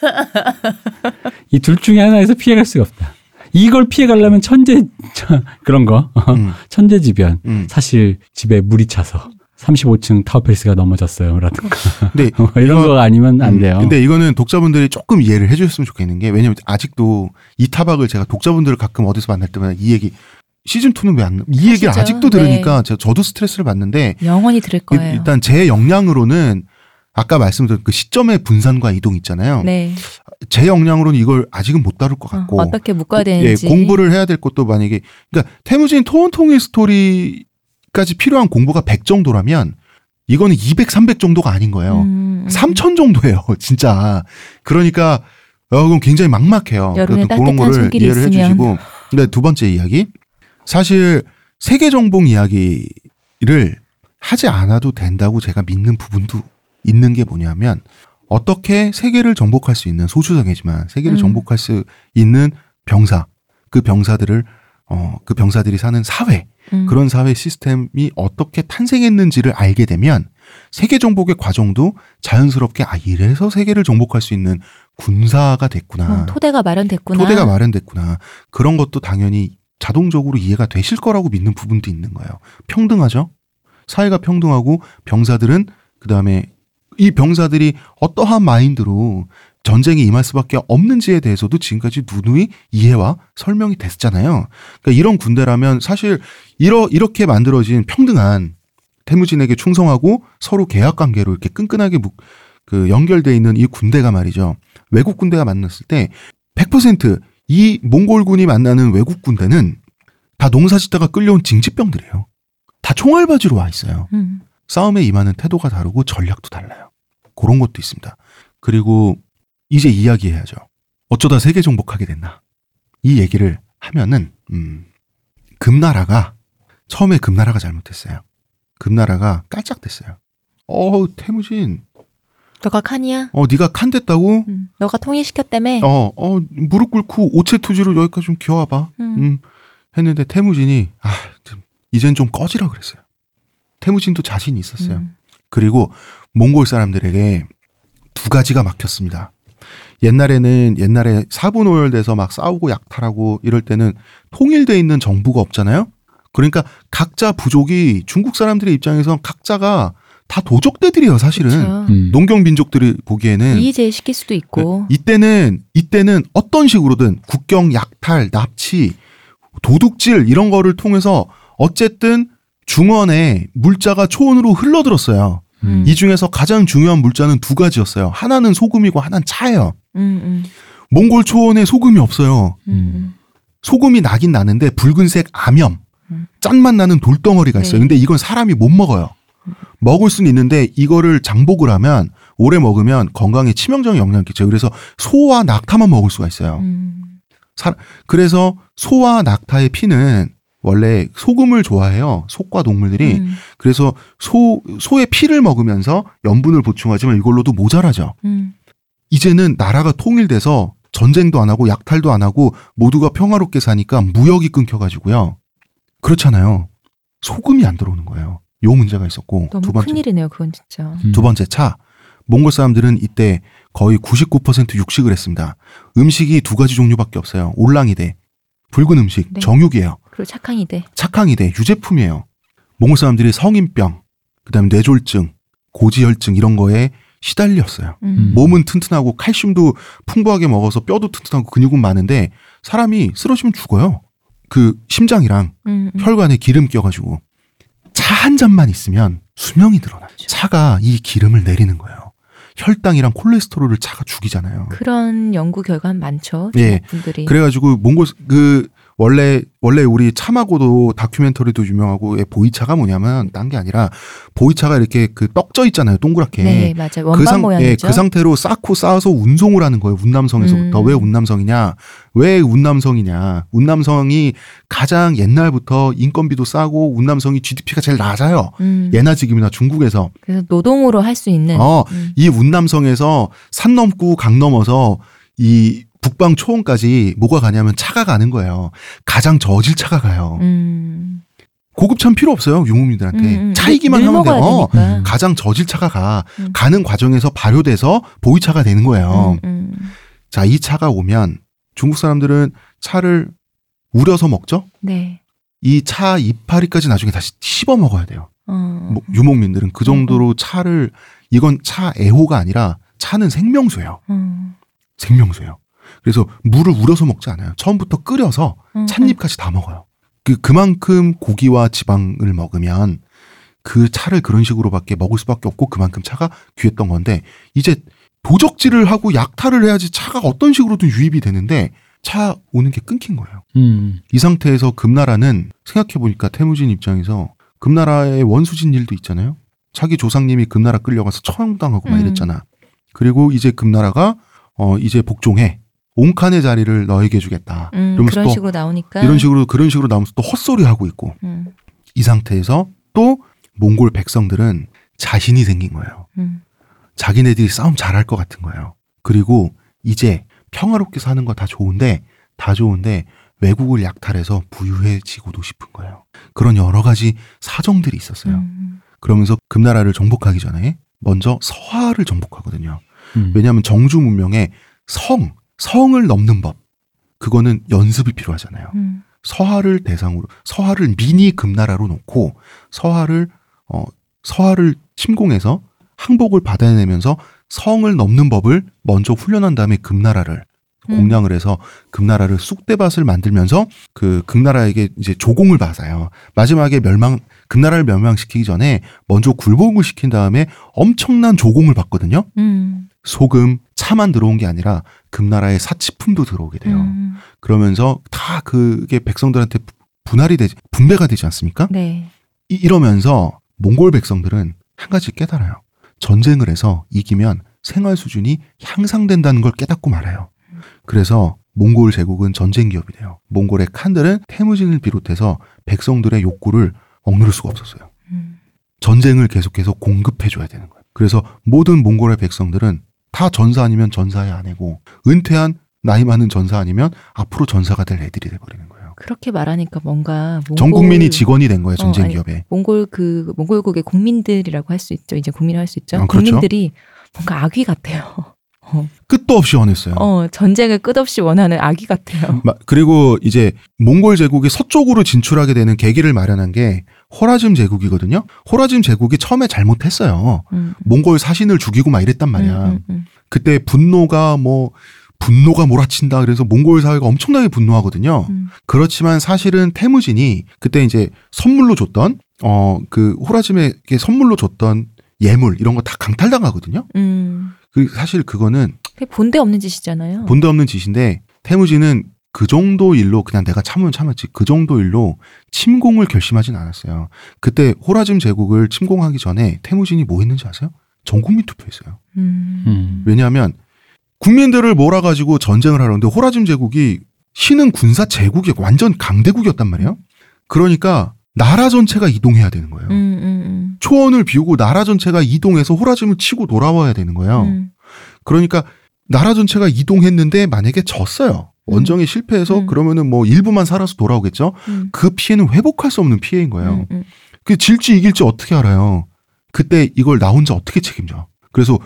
<laughs> 이 둘 중에 하나에서 피해갈 수가 없다. 이걸 피해가려면 천재 <laughs> 그런 거 음, 천재지변 음. 사실 집에 물이 차서 35층 타워페리스가 넘어졌어요 라든가 근데 <laughs> 뭐 이런 이거- 거 아니면 안 음, 돼요. 근데 이거는 독자분들이 조금 이해를 해 주셨으면 좋겠는 게 왜냐면 아직도 이 타박을 제가 독자분들을 가끔 어디서 만날 때마다 이 얘기 시즌 2는 왜 안? 이 얘기를. 아직도 네. 들으니까 저, 저도 스트레스를 받는데 영원히 들을 거예요. 일단 제 역량으로는 아까 말씀드린 그 시점의 분산과 이동 있잖아요. 네. 제 역량으로는 이걸 아직은 못 다룰 것 어, 같고 어 떻게 묶어야 예, 되는지. 공부를 해야 될 것도 만약에 그러니까 태무진 토원 통일 스토리 까지 필요한 공부가 100 정도라면 이거는 200, 300 정도가 아닌 거예요. 음, 음. 3천 정도예요, <laughs> 진짜. 그러니까 어, 그럼 굉장히 막막해요. 그래서 그런 거를 이해를 있으면. 해주시고. 근데 두 번째 이야기, 사실 세계 정복 이야기를 하지 않아도 된다고 제가 믿는 부분도 있는 게 뭐냐면 어떻게 세계를 정복할 수 있는 소수정예지만 세계를 음. 정복할 수 있는 병사, 그 병사들을 어, 그 병사들이 사는 사회, 음. 그런 사회 시스템이 어떻게 탄생했는지를 알게 되면 세계 정복의 과정도 자연스럽게 아 이래서 세계를 정복할 수 있는 군사가 됐구나. 어, 토대가 마련됐구나. 토대가 마련됐구나. 그런 것도 당연히 자동적으로 이해가 되실 거라고 믿는 부분도 있는 거예요. 평등하죠? 사회가 평등하고 병사들은 그다음에 이 병사들이 어떠한 마인드로 전쟁에 임할 수밖에 없는지에 대해서도 지금까지 누누이 이해와 설명이 됐잖아요. 그러니까 이런 군대라면 사실 이러, 이렇게 만들어진 평등한 태무진에게 충성하고 서로 계약 관계로 이렇게 끈끈하게 무- 그 연결돼 있는 이 군대가 말이죠. 외국 군대가 만났을 때 100%이 몽골군이 만나는 외국 군대는 다 농사 짓다가 끌려온 징집병들이에요. 다 총알바지로 와 있어요. 음. 싸움에 임하는 태도가 다르고 전략도 달라요. 그런 것도 있습니다. 그리고 이제 이야기해야죠. 어쩌다 세계 정복하게 됐나? 이 얘기를 하면은 음, 금나라가 처음에 금나라가 잘못했어요. 금나라가 깔짝댔어요. 어 태무진, 너가 칸이야? 어 네가 칸 됐다고? 음. 너가 통일시켰다며? 어, 어 무릎 꿇고 오체 투지로 여기까지 좀 기어와봐. 음. 음, 했는데 태무진이 아, 좀, 이젠 좀 꺼지라 그랬어요. 태무진도 자신이 있었어요. 음. 그리고 몽골 사람들에게 두 가지가 막혔습니다. 옛날에는 옛날에 사분오열돼서 막 싸우고 약탈하고 이럴 때는 통일돼 있는 정부가 없잖아요. 그러니까 각자 부족이 중국 사람들의 입장에선 각자가 다 도적대들이에요, 사실은. 음. 농경 민족들이 보기에는 이의제의 시킬 수도 있고. 이때는 이때는 어떤 식으로든 국경 약탈, 납치, 도둑질 이런 거를 통해서 어쨌든 중원에 물자가 초원으로 흘러들었어요. 음. 이 중에서 가장 중요한 물자는 두 가지였어요. 하나는 소금이고 하나는 차예요. 음, 음, 몽골 초원에 소금이 없어요. 음, 소금이 나긴 나는데 붉은색 암염, 음. 짠맛 나는 돌덩어리가 있어요. 네. 근데 이건 사람이 못 먹어요. 먹을 수는 있는데 이거를 장복을 하면 오래 먹으면 건강에 치명적인 영향을 끼쳐요. 그래서 소와 낙타만 먹을 수가 있어요. 음. 그래서 소와 낙타의 피는 원래 소금을 좋아해요. 속과 동물들이. 음, 그래서 소 소의 피를 먹으면서 염분을 보충하지만 이걸로도 모자라죠. 음. 이제는 나라가 통일돼서 전쟁도 안 하고 약탈도 안 하고 모두가 평화롭게 사니까 무역이 끊겨가지고요. 그렇잖아요. 소금이 안 들어오는 거예요. 요 문제가 있었고 너무 두 번째 큰일이네요, 그건 진짜. 음. 두 번째 차 몽골 사람들은 이때 거의 99% 육식을 했습니다. 음식이 두 가지 종류밖에 없어요. 올랑이대 붉은 음식 네. 정육이에요. 그리고 착항이 돼. 착항이대 유제품이에요. 몽골 사람들이 성인병 그다음에 뇌졸중 고지혈증 이런 거에 시달렸어요. 음. 몸은 튼튼하고 칼슘도 풍부하게 먹어서 뼈도 튼튼하고 근육은 많은데 사람이 쓰러지면 죽어요. 그 심장이랑 음, 음. 혈관에 기름 껴가지고 차 한 잔만 있으면 수명이 늘어나요. 차가 이 기름을 내리는 거예요. 혈당이랑 콜레스테롤을 차가 죽이잖아요. 그런 연구 결과는 많죠. 예. 분들이. 그래가지고 몽골 그 원래 원래 우리 참하고도 다큐멘터리도 유명하고 예, 보이차가 뭐냐면 딴 게 아니라 보이차가 이렇게 그 떡져 있잖아요 동그랗게 네, 맞아요. 원반 그, 상, 모양이죠. 예, 그 상태로 쌓고 쌓아서 운송을 하는 거예요. 운남성에서부터. 음. 왜 운남성이냐? 왜 운남성이냐? 운남성이 가장 옛날부터 인건비도 싸고 운남성이 GDP가 제일 낮아요. 음. 예나 지금이나 중국에서. 그래서 노동으로 할 수 있는. 어, 음. 이 운남성에서 산 넘고 강 넘어서 이 북방 초원까지 뭐가 가냐면 차가 가는 거예요. 가장 저질 차가 가요. 음. 고급차는 필요 없어요. 유목민들한테. 음, 음. 차이기만 늘 하면 돼요. 어. 가장 저질 차가 가. 음. 가는 과정에서 발효돼서 보이차가 되는 거예요. 음, 음. 자, 이 차가 오면 중국 사람들은 차를 우려서 먹죠? 네. 이 차 이파리까지 나중에 다시 씹어 먹어야 돼요. 어. 뭐 유목민들은 그 정도로 차를 이건 차 애호가 아니라 차는 생명수예요. 음. 생명수예요. 그래서 물을 우려서 먹지 않아요. 처음부터 끓여서 음, 찻잎까지 다 먹어요. 그 그만큼 고기와 지방을 먹으면 그 차를 그런 식으로밖에 먹을 수밖에 없고 그만큼 차가 귀했던 건데 이제 도적질을 하고 약탈을 해야지 차가 어떤 식으로든 유입이 되는데 차 오는 게 끊긴 거예요. 음. 이 상태에서 금나라는 생각해 보니까 태무진 입장에서 금나라의 원수진 일도 있잖아요. 자기 조상님이 금나라 끌려가서 처형당하고 막 음. 이랬잖아. 그리고 이제 금나라가 어 이제 복종해 옹칸의 자리를 너에게 주겠다. 음, 이러면서 그런 또 식으로 나오니까. 이런 식으로 그런 식으로 나오면서 또 헛소리 하고 있고 음, 이 상태에서 또 몽골 백성들은 자신이 생긴 거예요. 음, 자기네들이 싸움 잘할 것 같은 거예요. 그리고 이제 평화롭게 사는 거 다 좋은데 다 좋은데 외국을 약탈해서 부유해지고도 싶은 거예요. 그런 여러 가지 사정들이 있었어요. 음, 그러면서 금나라를 정복하기 전에 먼저 서하를 정복하거든요. 음. 왜냐하면 정주 문명에 성, 성을 넘는 법 그거는 연습이 필요하잖아요. 음, 서하를 대상으로 서하를 미니 금나라로 놓고 서하를 어 서하를 침공해서 항복을 받아내면서 성을 넘는 법을 먼저 훈련한 다음에 금나라를 음. 공략을 해서 금나라를 쑥대밭을 만들면서 그 금나라에게 이제 조공을 받아요. 마지막에 멸망 금나라를 멸망시키기 전에 먼저 굴복을 시킨 다음에 엄청난 조공을 받거든요. 음, 소금, 차만 들어온 게 아니라 금나라의 사치품도 들어오게 돼요. 음, 그러면서 다 그게 백성들한테 부- 분할이 되지 분배가 되지 않습니까? 네. 이, 이러면서 몽골 백성들은 한 가지 깨달아요. 전쟁을 해서 이기면 생활 수준이 향상된다는 걸 깨닫고 말아요. 그래서 몽골 제국은 전쟁 기업이 돼요. 몽골의 칸들은 태무진을 비롯해서 백성들의 욕구를 억누를 수가 없었어요. 음. 전쟁을 계속해서 공급해줘야 되는 거예요. 그래서 모든 몽골의 백성들은 다 전사 아니면 전사의 아내고 은퇴한 나이 많은 전사 아니면 앞으로 전사가 될 애들이 돼버리는 거예요. 그렇게 말하니까 뭔가 몽골, 전 국민이 직원이 된 거예요 전쟁 어, 아니, 기업에. 몽골 그 몽골국의 국민들이라고 할 수 있죠. 이제 국민을 할 수 있죠. 어, 그렇죠. 국민들이 뭔가 아귀 같아요. <laughs> 끝도 없이 원했어요. 어, 전쟁을 끝없이 원하는 아귀 같아요. 마- 그리고 이제 몽골 제국이 서쪽으로 진출하게 되는 계기를 마련한 게 호라즘 제국이거든요. 호라즘 제국이 처음에 잘못했어요. 음. 몽골 사신을 죽이고 막 이랬단 말이야. 음, 음, 음. 그때 분노가 뭐 분노가 몰아친다 그래서 몽골 사회가 엄청나게 분노하거든요. 음. 그렇지만 사실은 태무진이 그때 이제 선물로 줬던 어 그 호라즘에게 선물로 줬던 예물 이런 거 다 강탈당하거든요. 음. 그 사실 그거는 본데 없는 짓이잖아요. 본데 없는 짓인데 태무진은 그 정도 일로 그냥 내가 참으면 참았지 그 정도 일로 침공을 결심하진 않았어요. 그때 호라즘 제국을 침공하기 전에 태무진이 뭐 했는지 아세요? 전 국민 투표했어요. 음. 음. 왜냐하면 국민들을 몰아가지고 전쟁을 하려는데 호라즘 제국이 신은 군사 제국이 완전 강대국이었단 말이에요. 그러니까 나라 전체가 이동해야 되는 거예요. 음, 음, 초원을 비우고 나라 전체가 이동해서 호라즘을 치고 돌아와야 되는 음. 거예요. 음. 그러니까 나라 전체가 이동했는데 만약에 졌어요. 원정에 실패해서 음. 그러면은 뭐 일부만 살아서 돌아오겠죠. 음. 그 피해는 회복할 수 없는 피해인 거예요. 음, 음. 그 질지 이길지 어떻게 알아요? 그때 이걸 나 혼자 어떻게 책임져? 그래서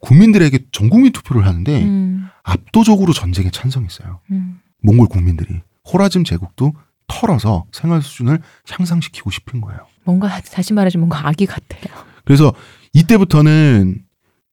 국민들에게 전국민 투표를 하는데 음, 압도적으로 전쟁에 찬성했어요. 음. 몽골 국민들이 호라즘 제국도 털어서 생활 수준을 향상시키고 싶은 거예요. 뭔가 다시 말하자면 뭔가 아기 같아요. 그래서 이때부터는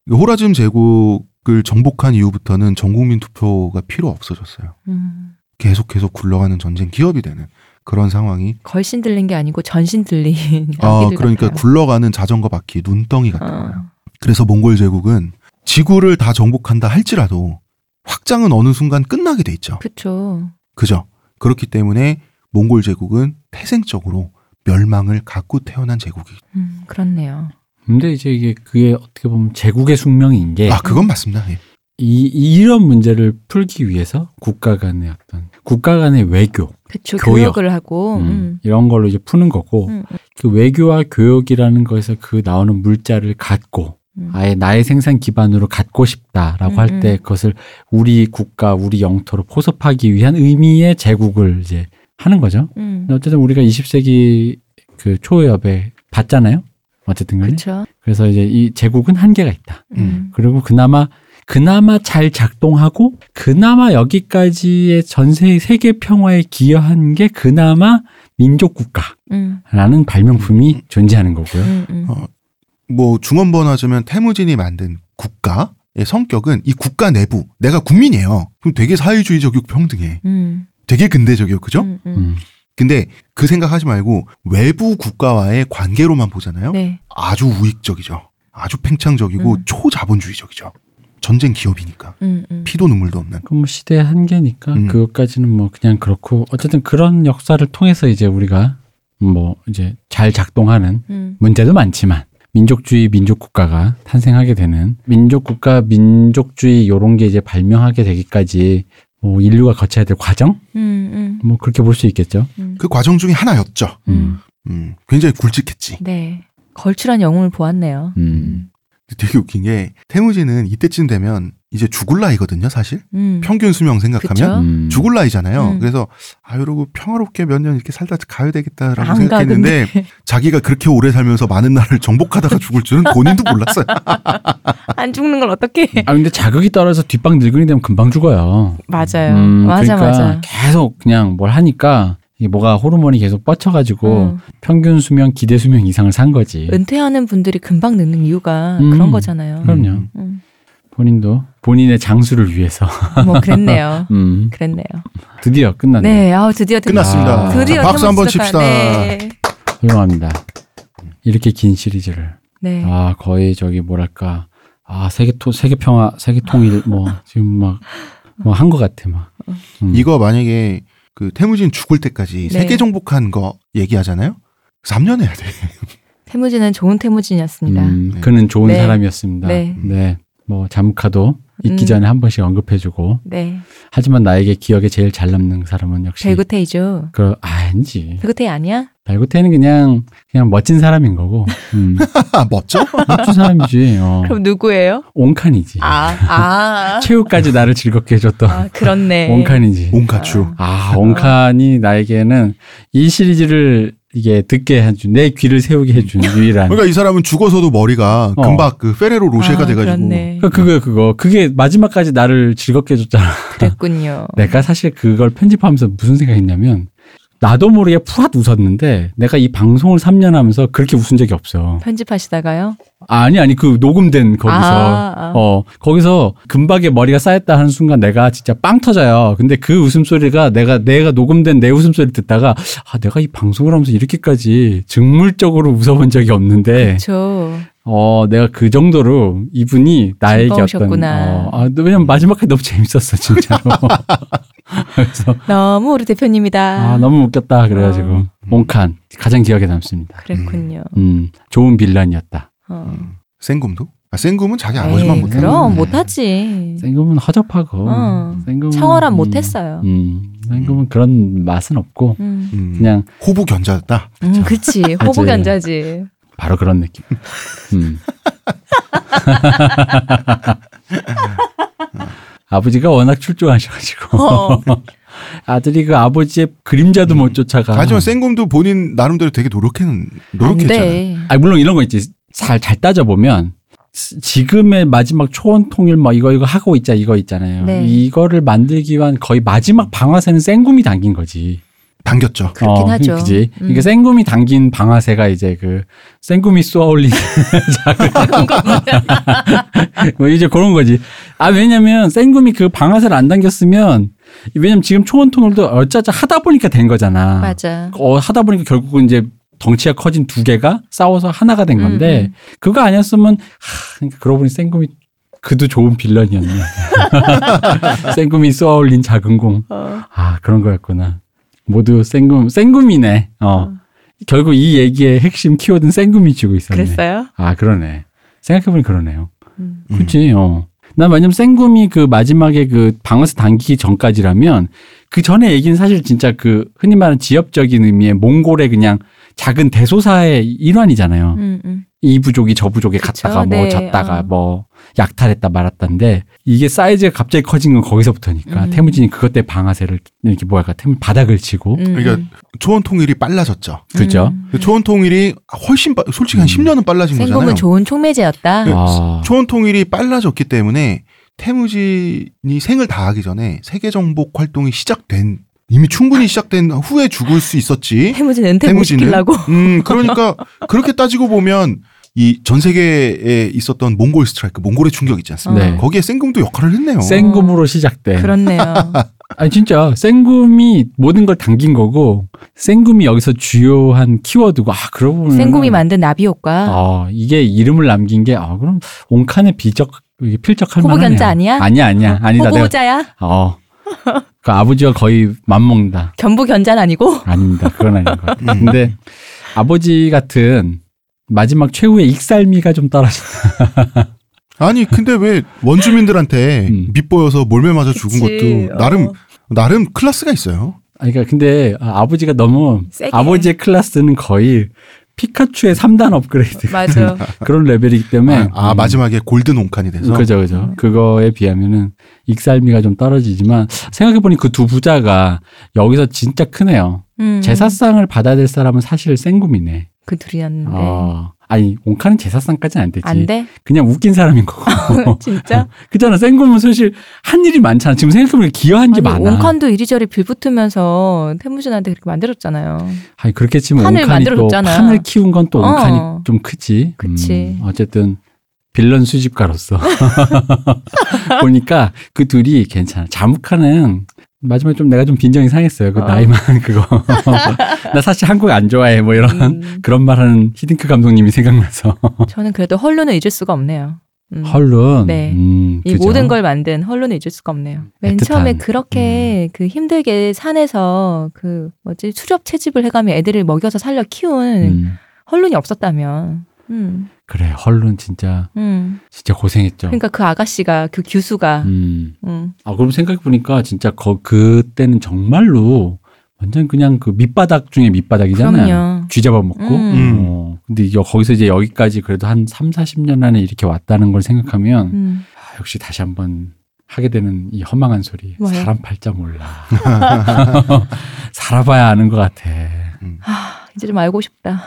호라즘 제국 을 정복한 이후부터는 전국민 투표가 필요 없어졌어요. 음. 계속해서 굴러가는 전쟁 기업이 되는 그런 상황이 걸신 들린 게 아니고 전신 들린 <laughs> 아 그러니까 같아요. 굴러가는 자전거 바퀴 눈덩이 같은 어. 거예요. 그래서 몽골 제국은 지구를 다 정복한다 할지라도 확장은 어느 순간 끝나게 돼 있죠. 그쵸. 그죠? 그렇기 때문에 몽골 제국은 태생적으로 멸망을 갖고 태어난 제국이. 음, 그렇네요. 근데 이제 이게 그게 어떻게 보면 제국의 숙명인 게 아 그건 맞습니다. 예. 이, 이런 문제를 풀기 위해서 국가 간의 어떤 국가 간의 외교 그쵸. 교역. 교육을 하고. 음, 음. 이런 걸로 이제 푸는 거고 음, 음, 그 외교와 교역이라는 거에서 그 나오는 물자를 갖고 음. 아예 나의 생산 기반으로 갖고 싶다라고 음, 할때 음. 그것을 우리 국가 우리 영토로 포섭하기 위한 의미의 제국을 이제 하는 거죠. 음. 근데 어쨌든 우리가 20세기 그 초엽에 봤잖아요. 어쨌든 간에. 그쵸. 그래서 이제 이 제국은 한계가 있다. 음. 그리고 그나마 그나마 잘 작동하고 그나마 여기까지의 전세 세계 평화에 기여한 게 그나마 민족 국가라는 음. 발명품이 존재하는 거고요. 음, 음. 어, 뭐 중원번 하자면 태무진이 만든 국가 의 성격은 이 국가 내부 내가 국민이에요. 그럼 되게 사회주의적이고 평등해. 음. 되게 근대적이요, 그죠? 음, 음. 음. 근데 그 생각하지 말고 외부 국가와의 관계로만 보잖아요. 네. 아주 우익적이죠. 아주 팽창적이고 음. 초자본주의적이죠. 전쟁 기업이니까 음, 음. 피도 눈물도 없는. 그럼 뭐 시대의 한계니까 음. 그것까지는 뭐 그냥 그렇고 어쨌든 그런 역사를 통해서 이제 우리가 뭐 이제 잘 작동하는 음. 문제도 많지만 민족주의 민족 국가가 탄생하게 되는 민족 국가 민족주의 요런 게 이제 발명하게 되기까지 뭐 인류가 거쳐야 될 과정 음, 음. 뭐 그렇게 볼 수 있겠죠. 음. 그 과정 중에 하나였죠. 음. 음, 굉장히 굵직했지. 네. 걸출한 영웅을 보았네요. 음. 되게 웃긴 게 태무지는 이때쯤 되면 이제 죽을 나이거든요, 사실. 음. 평균 수명 생각하면 그쵸? 음. 죽을 나이잖아요. 음. 그래서 아 이러고 평화롭게 몇 년 이렇게 살다 가야 되겠다라고 생각했는데 근데. <laughs> 자기가 그렇게 오래 살면서 많은 나라를 정복하다가 죽을 줄은 본인도 몰랐어요. <laughs> 안 죽는 걸 어떻게? 아 근데 자극이 떨어져 뒷방 늙은이 되면 금방 죽어요. 맞아요. 음, 맞아, 그러니까 맞아. 계속 그냥 뭘 하니까 이게 뭐가 호르몬이 계속 뻗쳐가지고 음. 평균 수명, 기대 수명 이상을 산 거지. 은퇴하는 분들이 금방 늙는 이유가 음. 그런 거잖아요. 그럼요. 음. 음. 본인도 본인의 장수를 위해서. 뭐 그랬네요. <laughs> 음, 그랬네요. 드디어 끝났네. 네, 아우 드디어 드디어. 끝났습니다. 아. 드디어 자, 박수 한번 칩시다. 네. 훌륭합니다. 이렇게 긴 시리즈를 네. 아 거의 저기 뭐랄까 아 세계 토 세계 평화 세계 통일 뭐 지금 막 뭐 한 것 같아 막. 음. 이거 만약에 그 태무진 죽을 때까지 네. 세계 정복한 거 얘기하잖아요. 3년 해야 돼. <laughs> 태무진은 좋은 태무진이었습니다. 음, 네. 그는 좋은 네. 사람이었습니다. 네. 네. 뭐 잠카도 있기 음. 전에 한 번씩 언급해주고 네. 하지만 나에게 기억에 제일 잘 남는 사람은 역시 벨구테이죠. 그 아니지 벨구테이 아니야? 발구테는 그냥 그냥 멋진 사람인 거고 음, 아, <laughs> 멋져? 멋진 사람이지 어. 그럼 누구예요? 온칸이지 아, 아. <laughs> 최후까지 나를 즐겁게 해줬던 아, 그렇네. 온칸이지 온카추. 아 온칸이 나에게는 이 시리즈를 이게 듣게 해준 내 귀를 세우게 해준 유일한 그러니까 이 사람은 죽어서도 머리가 어. 금방 그 페레로 로쉐가 아, 돼가지고 그렇네. 그 그거 그거 그게 마지막까지 나를 즐겁게 해줬잖아 그랬군요. <laughs> 내가 사실 그걸 편집하면서 무슨 생각했냐면 나도 모르게 푸앗 웃었는데 내가 이 방송을 3년 하면서 그렇게 웃은 적이 없어. 편집하시다가요? 아니 아니 그 녹음된 거기서 아, 아. 어 거기서 금박에 머리가 쌓였다 하는 순간 내가 진짜 빵 터져요. 근데 그 웃음소리가 내가 내가 녹음된 내 웃음소리 듣다가 아 내가 이 방송을 하면서 이렇게까지 증물적으로 웃어본 적이 없는데 그렇죠. 어 내가 그 정도로 이분이 나에게 어떤 즐거우셨구나. 어, 아, 왜냐면 마지막까지 너무 재밌었어 진짜로. <laughs> 그래서 <laughs> 너무 우리 대표님이다. 아 너무 웃겼다 그래가지고 어. 몽칸 가장 기억에 남습니다. 그랬군요. 음 좋은 빌런이었다. 어. 생금도? 아, 생금은 자기 아버지만 못해. 그럼 못하지. 생금은 허접하고 어. 생금은 청어란 음, 못했어요. 음, 생금은 그런 맛은 없고 음, 음, 그냥 호부 견자였다. 음 그치. 호부 <laughs> 견자지. 바로 그런 느낌. 음. <laughs> 아버지가 워낙 출중하셔가지고 어. <laughs> 아들이 그 아버지의 그림자도 못 쫓아가. 하지만 생금도 본인 나름대로 되게 노력했, 안 노력했잖아요. 돼. 아 물론 이런 거 있지. 잘, 잘 따져 보면, 스- 지금의 마지막 초원 통일 뭐 이거, 이거 하고 있자, 이거 있잖아요. 네. 이거를 만들기 위한 거의 마지막 방아쇠는 생금이 당긴 거지. 당겼죠. 그렇긴 하죠. 그지. 음. 이게 생금이 당긴 방아쇠가 이제 그, 생금이 쏘아 올린 <laughs> <laughs> 뭐 이제 그런 거지. 아, 왜냐면 생금이 그 방아쇠를 안 당겼으면, 왜냐면 지금 초원 통일도 어쩌자 하다 보니까 된 거잖아. 맞아. 어, 하다 보니까 결국은 이제 덩치가 커진 두 개가 싸워서 하나가 된 건데 음, 음. 그거 아니었으면 하, 그러니까 그러고 보니 생금이 그도 좋은 빌런이었네. <laughs> 생금이 쏘아 올린 작은 공. 어. 아 그런 거였구나. 모두 생금 생금이네. 어. 어. 결국 이 얘기의 핵심 키워드는 생금이 쥐고 있었네. 그랬어요? 아 그러네. 생각해보니 그러네요. 음. 음. 그치, 어. 난 왜냐면 생금이 그 마지막에 그 방아쇠 당기기 전까지라면 그 전에 얘기는 사실 진짜 그 흔히 말하는 지역적인 의미의 몽골의 그냥 작은 대소사의 일환이잖아요. 음, 음. 이 부족이 저 부족에 그쵸, 갔다가 뭐 네, 졌다가 어. 뭐 약탈했다 말았다인데 이게 사이즈가 갑자기 커진 건 거기서부터니까 음. 태무진이 그것 때문에 방아쇠를 이렇게 뭐랄까 태무 바닥을 치고 음, 그러니까 음. 초원 통일이 빨라졌죠. 그죠? 음. 그 초원 통일이 훨씬 빠- 솔직히 한 음. 10년은 빨라진 거잖아요. 생금은 좋은 촉매제였다. 네. 아. 초원 통일이 빨라졌기 때문에 태무진이 생을 다하기 전에 세계 정복 활동이 시작된 이미 충분히 시작된 후에 죽을 수 있었지. 태무진 은퇴 못 태무진은? 시키려고. 음, 그러니까 그렇게 따지고 보면 이 전 세계에 있었던 몽골 스트라이크, 몽골의 충격 있지 않습니까? 네. 거기에 생금도 역할을 했네요. 생금으로 시작된 그렇네요. <laughs> 아니 진짜 생금이 모든 걸 당긴 거고 생금이 여기서 주요한 키워드고 아 그러고 보면 생금이 만든 나비 효과. 아 이게 이름을 남긴 게 아 그럼 온칸의 비적 이게 필적할 호부 만하네요. 견자 아니야? 아니야 아니야 <laughs> 아니다 내가 호구자야? 어 그 아버지가 거의 맞먹는다 견부 견자는 아니고? 아닙니다 그건 아닌 것 같아요. 음. 근데 아버지 같은 마지막 최후의 익살미가 좀 떨어진다. <laughs> 아니, 근데 왜 원주민들한테 음. 밑보여서 몰매 맞아 죽은 그치. 것도 나름 어. 나름 클래스가 있어요. 아니, 그러니까 근데 아, 아버지가 너무 세게. 아버지의 클래스는 거의 피카츄의 3단 업그레이드 맞아. 그런 레벨이기 때문에 아, 아, 음. 마지막에 골든 온칸이 돼서 그죠, 그죠. 그거에 비하면은 익살미가 좀 떨어지지만 생각해 보니 그 두 부자가 여기서 진짜 크네요. 음. 제사상을 받아야 될 사람은 사실 생금이네. 그 둘이었는데. 어. 아니, 옹카는 제사상까지는 안 되지. 안 돼? 그냥 웃긴 사람인 거고. <laughs> 진짜? <laughs> 그잖아. 생금은 사실 한 일이 많잖아. 지금 생각해보니 기여한 게 아니, 많아. 온칸도 이리저리 빌붙으면서 태무진한테 그렇게 만들었잖아요. 아니, 그렇게 치면 판을 옹칸이 또 만들어줬잖아. 판을 키운 건또 옹칸이 어. 좀 크지. 그치. 음, 어쨌든 빌런 수집가로서 <laughs> 보니까 그 둘이 괜찮아. 자무카는 마지막에 좀 내가 좀 빈정이 상했어요. 그 어. 나이만 그거. <laughs> 나 사실 한국 안 좋아해. 뭐 이런 음, 그런 말하는 히딩크 감독님이 생각나서. 저는 그래도 헐루는 잊을 수가 없네요. 음. 헐룬. 네. 음, 이 그죠? 모든 걸 만든 헐룬을 잊을 수가 없네요. 맨 애틋한. 처음에 그렇게 그 힘들게 산에서 그 뭐지 수렵 채집을 해가며 애들을 먹여서 살려 키운 음, 헐룬이 없었다면, 음, 그래 헐룬 진짜 음. 진짜 고생했죠. 그러니까 그 아가씨가 그 규수가, 음. 음, 아 그럼 생각해 보니까 진짜 거 그때는 정말로 완전 그냥 그 밑바닥 중에 밑바닥이잖아요. 그럼요. 쥐 잡아먹고. 음. 어, 근데 여, 거기서 이제 여기까지 그래도 한 3, 40년 안에 이렇게 왔다는 걸 생각하면 음. 아, 역시 다시 한번 하게 되는 이 허망한 소리. 뭐요? 사람 팔자 몰라. <laughs> 살아봐야 아는 것 같아. 아, 이제 좀 알고 싶다.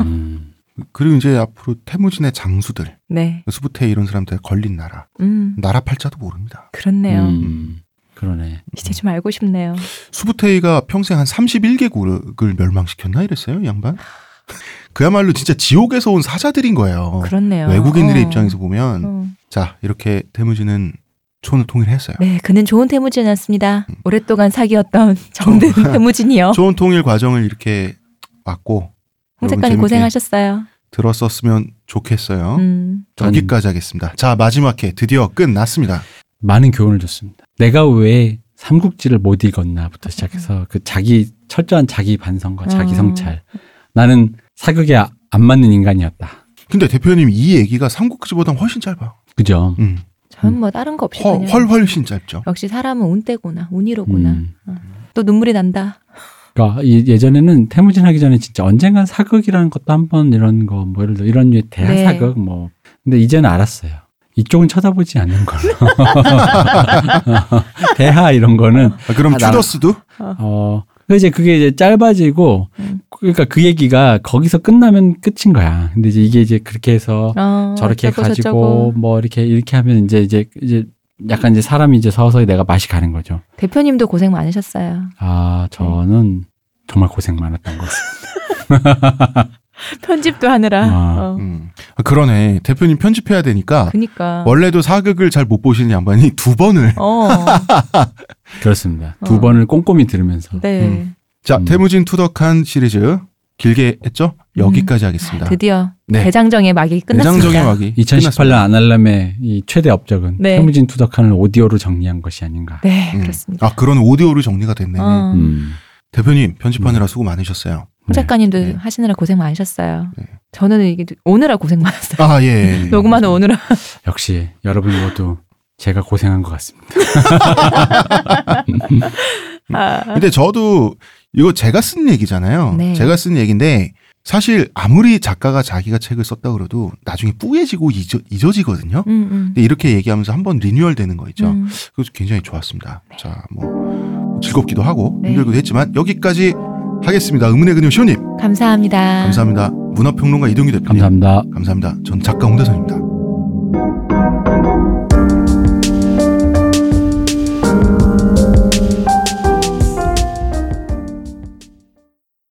음. 그리고 이제 앞으로 태무진의 장수들, 네, 수부테 이런 사람들 걸린 나라, 음, 나라 팔자도 모릅니다. 그렇네요. 음. 그러네. 이제 좀 알고 싶네요. 수부테이가 평생 한 31개국을 멸망시켰나 이랬어요, 이 양반? <laughs> 그야말로 진짜 지옥에서 온 사자들인 거예요. 그렇네요. 외국인들의 어. 입장에서 보면 어. 자 이렇게 태무진은 촌을 통일했어요. 네, 그는 좋은 태무진이었습니다. 오랫동안 사귀었던 <laughs> 정든 태무진이요. 좋은 통일 과정을 이렇게 왔고 홍 작가님 고생하셨어요. 들었었으면 좋겠어요. 음, 여기까지 하겠습니다. 자 마지막 회 드디어 끝났습니다. 많은 교훈을 줬습니다. 내가 왜 삼국지를 못 읽었나부터 시작해서 그 자기 철저한 자기 반성과 자기 음. 성찰. 나는 사극에 아- 안 맞는 인간이었다. 근데 대표님 이 얘기가 삼국지보다 훨씬 짧아. 그죠? 음. 저는 뭐 다른 거 없이 훨, 그냥 훨 훨씬 짧죠. 역시 사람은 운때구나, 운이로구나. 음. 또 눈물이 난다. 그러니까 이- 예전에는 태무진 하기 전에 진짜 언젠간 사극이라는 것도 한번 이런 거 뭐 예를 들어 이런 류의 대하 네. 사극 뭐 근데 이제는 알았어요. 이쪽은 쳐다보지 않는 걸로. <laughs> 대하 이런 거는 아, 그럼 아, 나는- 튜더스도 어, 그 이제 그게 이제 짧아지고, 음. 그러니까 그 얘기가 거기서 끝나면 끝인 거야. 근데 이제 이게 이제 그렇게 해서 어, 저렇게 어쩌고 가지고 저쩌고. 뭐 이렇게 이렇게 하면 이제 이제 이제 약간 이제 사람이 이제 서서히 내가 맛이 가는 거죠. 대표님도 고생 많으셨어요. 아, 저는 정말 고생 많았던 것 같습니다. <laughs> 편집도 하느라. 아. 어. 음. 아, 그러네. 대표님 편집해야 되니까 그니까. 원래도 사극을 잘 못 보시는 양반이 두 번을 어, <laughs> 그렇습니다. 두 어. 번을 꼼꼼히 들으면서. 네. 음. 자 음. 태무진 투덕한 시리즈 길게 했죠? 여기까지 하겠습니다. 드디어 네. 대장정의 막이 끝났습니다. 대장정의 막이 2018년 끝났습니다. 아날람의 이 최대 업적은 네. 태무진 투덕한을 오디오로 정리한 것이 아닌가. 네, 음. 그렇습니다. 아 그런 오디오로 정리가 됐네. 어. 음. 대표님 편집하느라 수고 많으셨어요. 홍 작가님도 네. 하시느라 고생 많으셨어요. 네. 저는 이게 오느라 고생 많았어요. 아 예. <laughs> 녹음하는 오느라. 역시 여러분 모두 제가 고생한 것 같습니다. <laughs> 아, 근데 저도 이거 제가 쓴 얘기잖아요. 네. 제가 쓴 얘기인데 사실 아무리 작가가 자기가 책을 썼다 그래도 나중에 뿌얘지고 잊어, 잊어지거든요. 음, 음. 근데 이렇게 얘기하면서 한번 리뉴얼 되는 거 있죠. 음. 그래서 굉장히 좋았습니다. 자, 뭐 즐겁기도 하고 네. 힘들기도 했지만 여기까지 하겠습니다. 의문의 근육 시호님 감사합니다. 감사합니다. 문화평론가 이동규 대표님 감사합니다. 감사합니다. 전 작가 홍대선입니다.